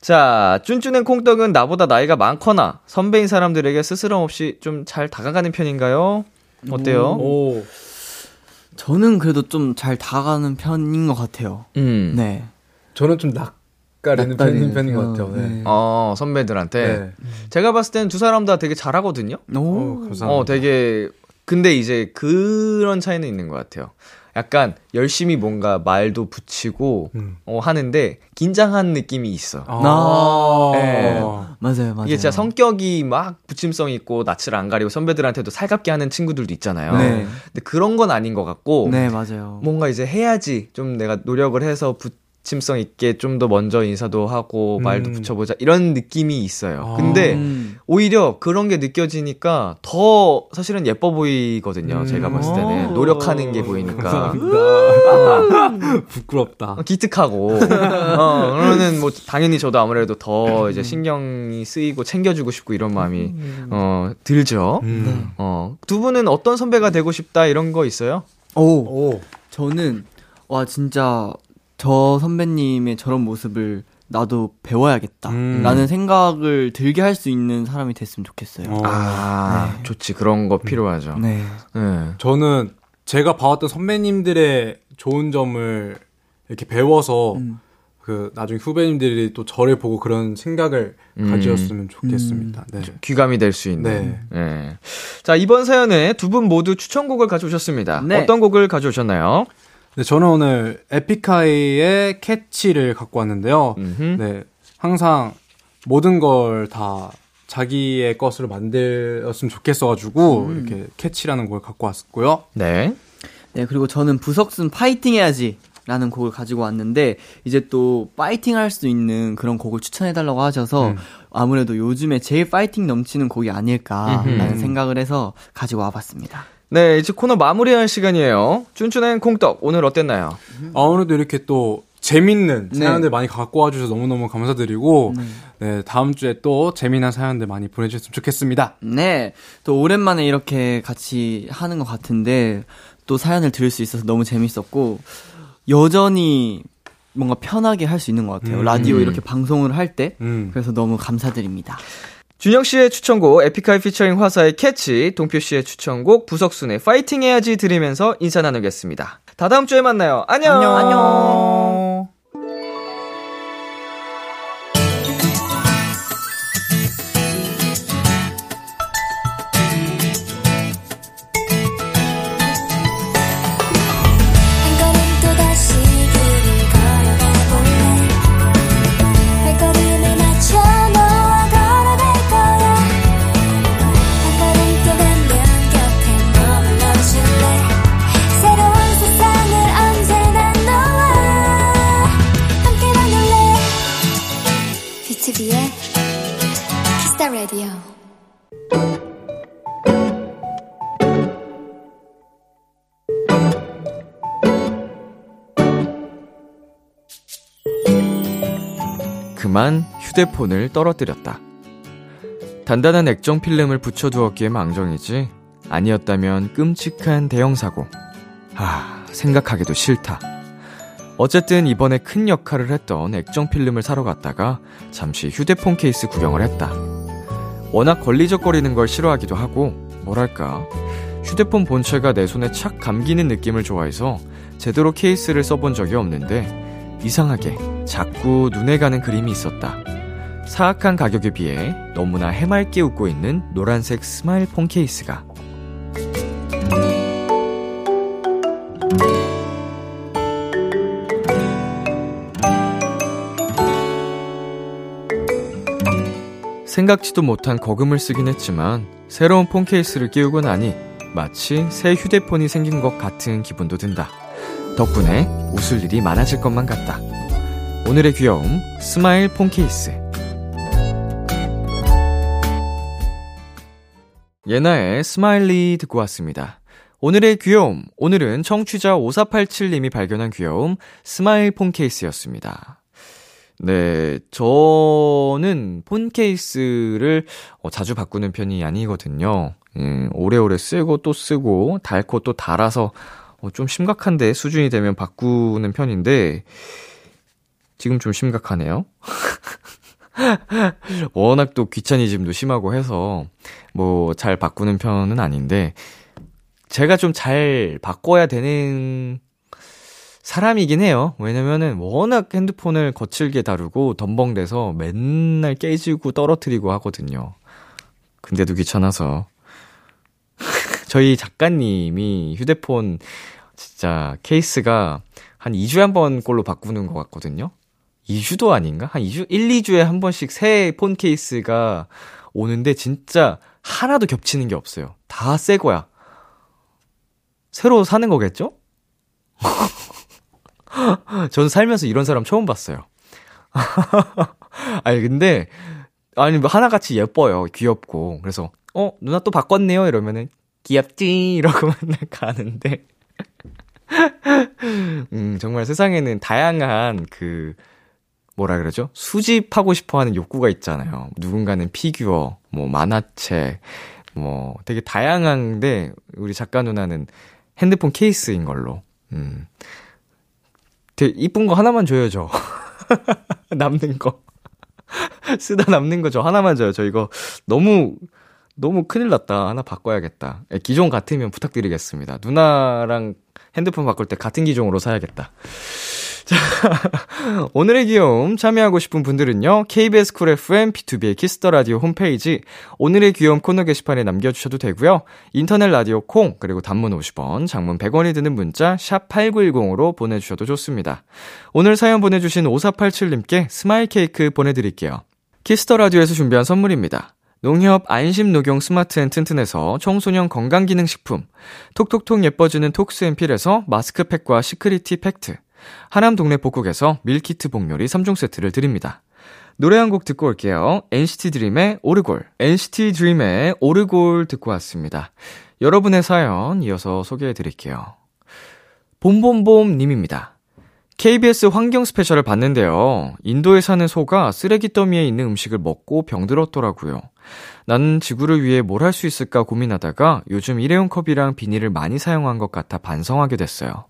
자, 쭌쭌의 콩떡은 나보다 나이가 많거나 선배인 사람들에게 스스럼 없이 좀 잘 다가가는 편인가요? 어때요? 오. 저는 그래도 좀 잘 다가가는 편인 것 같아요. 음. 네. 저는 좀 낯가리는 편인, 편인 것 편, 같아요. 네. 네. 어, 선배들한테. 네. 제가 봤을 때는 두 사람 다 되게 잘하거든요? 어, 오. 감사합니다. 어, 되게, 근데 이제 그런 차이는 있는 것 같아요. 약간 열심히 뭔가 말도 붙이고, 음. 어, 하는데, 긴장한 느낌이 있어. 아. 네. 맞아요, 맞아요. 이게 진짜 성격이 막 부침성 있고, 낯을 안 가리고 선배들한테도 살갑게 하는 친구들도 있잖아요. 네. 근데 그런 건 아닌 것 같고, 네, 맞아요. 뭔가 이제 해야지 좀 내가 노력을 해서 부 침성 있게 좀 더 먼저 인사도 하고 말도 음. 붙여보자 이런 느낌이 있어요. 아. 근데 음. 오히려 그런 게 느껴지니까 더 사실은 예뻐 보이거든요. 음. 제가 봤을 때는 오. 노력하는 게 보이니까 감사합니다. 부끄럽다. 어, 기특하고 어, 그러면은 뭐 당연히 저도 아무래도 더 이제 신경이 쓰이고 챙겨주고 싶고 이런 마음이 어 들죠. 음. 어, 두 분은 어떤 선배가 되고 싶다 이런 거 있어요? 오. 오. 저는 와 진짜 저 선배님의 저런 모습을 나도 배워야겠다. 음. 라는 생각을 들게 할 수 있는 사람이 됐으면 좋겠어요. 어. 아, 좋지. 그런 거 필요하죠. 네. 네. 저는 제가 봐왔던 선배님들의 좋은 점을 이렇게 배워서 음. 그 나중에 후배님들이 또 저를 보고 그런 생각을 음. 가지었으면 좋겠습니다. 네. 귀감이 될 수 있는. 네. 네. 자, 이번 사연에 두 분 모두 추천곡을 가져오셨습니다. 네. 어떤 곡을 가져오셨나요? 네, 저는 오늘 에픽하이의 Catch를 갖고 왔는데요. 음흠. 네, 항상 모든 걸 다 자기의 것으로 만들었으면 좋겠어가지고 이렇게 Catch라는 곡을 갖고 왔고요. 네. 네, 그리고 저는 부석순 파이팅 해야지. 라는 곡을 가지고 왔는데 이제 또 파이팅 할 수 있는 그런 곡을 추천해 달라고 하셔서 음. 아무래도 요즘에 제일 파이팅 넘치는 곡이 아닐까라는 음흠. 생각을 해서 가지고 와봤습니다. 네, 이제 코너 마무리할 시간이에요. 쭌쭌한 콩떡, 오늘 어땠나요? 아무래도 이렇게 또 재밌는 네. 사연들 많이 갖고 와주셔서 너무너무 감사드리고 네, 다음 주에 또 재미난 사연들 많이 보내주셨으면 좋겠습니다. 네, 또 오랜만에 이렇게 같이 하는 것 같은데 또 사연을 들을 수 있어서 너무 재밌었고 여전히 뭔가 편하게 할 수 있는 것 같아요. 음. 라디오 이렇게 방송을 할 때. 음. 그래서 너무 감사드립니다. 준혁 씨의 추천곡 에픽하이 피처링 화사의 Catch, 동표 씨의 추천곡 부석순의 파이팅 해야지 들으면서 인사 나누겠습니다. 다다음 주에 만나요. 안녕. 안녕. 한 그만 휴대폰을 떨어뜨렸다. 단단한 액정 필름을 붙여두었기에 망정이지 아니었다면 끔찍한 대형 사고. 아, 생각하기도 싫다. 어쨌든 이번에 큰 역할을 했던 액정 필름을 사러 갔다가 잠시 휴대폰 케이스 구경을 했다. 워낙 걸리적거리는 걸 싫어하기도 하고 뭐랄까 휴대폰 본체가 내 손에 착 감기는 느낌을 좋아해서 제대로 케이스를 써본 적이 없는데 이상하게 자꾸 눈에 가는 그림이 있었다. 사악한 가격에 비해 너무나 해맑게 웃고 있는 노란색 스마일 폰 케이스가 생각지도 못한 거금을 쓰긴 했지만 새로운 폰 케이스를 끼우고 나니 마치 새 휴대폰이 생긴 것 같은 기분도 든다. 덕분에 웃을 일이 많아질 것만 같다. 오늘의 귀여움, 스마일 폰 케이스. 예나의 Smiley 듣고 왔습니다. 오늘의 귀여움, 오늘은 청취자 5487님이 발견한 귀여움, 스마일 폰 케이스였습니다. 네, 저는 폰 케이스를 어, 자주 바꾸는 편이 아니거든요. 음, 오래오래 쓰고 또 쓰고, 닳고 또 달아서 어, 좀 심각한데 수준이 되면 바꾸는 편인데, 지금 좀 심각하네요. 워낙 또 귀차니즘도 심하고 해서, 뭐, 잘 바꾸는 편은 아닌데, 제가 좀 잘 바꿔야 되는 사람이긴 해요. 왜냐면은 워낙 핸드폰을 거칠게 다루고 덤벙대서 맨날 깨지고 떨어뜨리고 하거든요. 근데도 귀찮아서. 저희 작가님이 휴대폰 진짜 케이스가 한 2주에 한 번 꼴로 바꾸는 것 같거든요. 2주도 아닌가? 한 2주? 1, 2주에 한 번씩 새 폰 케이스가 오는데 진짜 하나도 겹치는 게 없어요. 다 새 거야. 새로 사는 거겠죠? 전 살면서 이런 사람 처음 봤어요. 아니, 근데, 아니, 뭐 하나같이 예뻐요. 귀엽고. 그래서, 어, 누나 또 바꿨네요? 이러면은, 귀엽지? 이러고 맨날 가는데. 음, 정말 세상에는 다양한 그, 뭐라 그러죠? 수집하고 싶어 하는 욕구가 있잖아요. 누군가는 피규어, 뭐, 만화책, 뭐, 되게 다양한데, 우리 작가 누나는 핸드폰 케이스인 걸로. 음. 되게 이쁜 거 하나만 줘요, 저. 남는 거. 쓰다 남는 거 저 하나만 줘요. 저 이거 너무, 너무 큰일 났다. 하나 바꿔야겠다. 예, 기종 같으면 부탁드리겠습니다. 누나랑 핸드폰 바꿀 때 같은 기종으로 사야겠다. 자, 오늘의 귀여움 참여하고 싶은 분들은요. KBS 쿨 FM B2B의 키스터 라디오 홈페이지 오늘의 귀여움 코너 게시판에 남겨 주셔도 되고요. 인터넷 라디오 콩 그리고 단문 50원, 장문 100원이 드는 문자 샵 8910으로 보내 주셔도 좋습니다. 오늘 사연 보내 주신 5487님께 스마일 케이크 보내 드릴게요. Kiss the Radio에서 준비한 선물입니다. 농협 안심 녹용 스마트 앤 튼튼에서 청소년 건강기능식품, 톡톡톡 예뻐지는 톡스앤필에서 마스크팩과 시크리티 팩트, 하남 동네 복국에서 밀키트 복요리 3종 세트를 드립니다. 노래 한 곡 듣고 올게요. NCT 드림의 오르골. NCT 드림의 오르골 듣고 왔습니다. 여러분의 사연 이어서 소개해 드릴게요. 봄봄봄 님입니다. KBS 환경 스페셜을 봤는데요. 인도에 사는 소가 쓰레기 더미에 있는 음식을 먹고 병들었더라고요. 나는 지구를 위해 뭘 할 수 있을까 고민하다가 요즘 일회용 컵이랑 비닐을 많이 사용한 것 같아 반성하게 됐어요.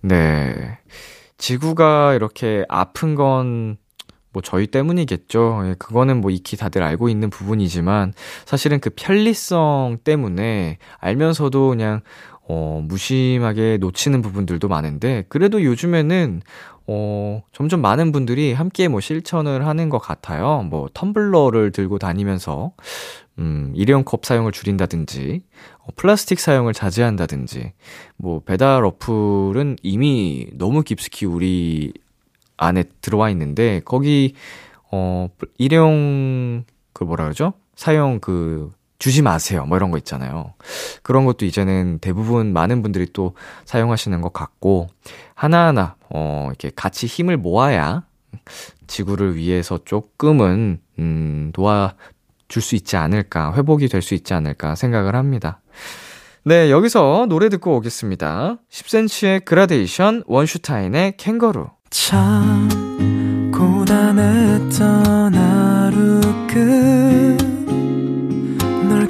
네. 지구가 이렇게 아픈 건, 뭐, 저희 때문이겠죠. 예, 그거는 뭐, 익히 다들 알고 있는 부분이지만, 사실은 그 편리성 때문에 알면서도 그냥, 어, 무심하게 놓치는 부분들도 많은데, 그래도 요즘에는, 어, 점점 많은 분들이 함께 뭐 실천을 하는 것 같아요. 뭐, 텀블러를 들고 다니면서, 음, 일회용 컵 사용을 줄인다든지, 어, 플라스틱 사용을 자제한다든지, 뭐, 배달 어플은 이미 너무 깊숙이 우리 안에 들어와 있는데, 거기, 어, 일회용, 그 뭐라 그러죠? 사용 그, 주지 마세요. 뭐 이런 거 있잖아요. 그런 것도 이제는 대부분 많은 분들이 또 사용하시는 것 같고, 하나하나, 어, 이렇게 같이 힘을 모아야 지구를 위해서 조금은, 음, 도와, 줄 수 있지 않을까, 회복이 될 수 있지 않을까 생각을 합니다. 네, 여기서 노래 듣고 오겠습니다. 10cm의 그라데이션, 원슈타인의 캥거루. 참 고단했던 하루 끝널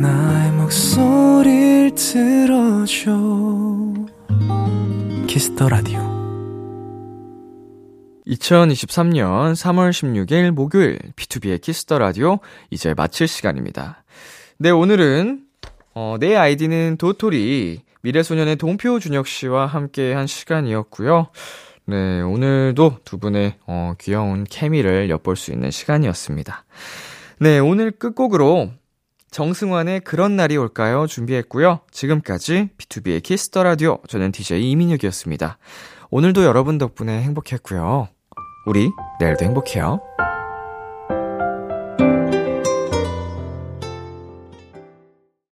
나의 목소리를 들어줘 Kiss the Radio 2023년 3월 16일 목요일 B2B의 키스터 라디오 이제 마칠 시간입니다. 네, 오늘은 어, 내 아이디는 도토리 미래소년의 동표 준혁 씨와 함께 한 시간이었고요. 네, 오늘도 두 분의 어, 귀여운 케미를 엿볼 수 있는 시간이었습니다. 네, 오늘 끝곡으로 정승환의 그런 날이 올까요? 준비했고요. 지금까지 B2B의 키스터 라디오 저는 DJ 이민혁이었습니다. 오늘도 여러분 덕분에 행복했고요. 우리 내일도 행복해요.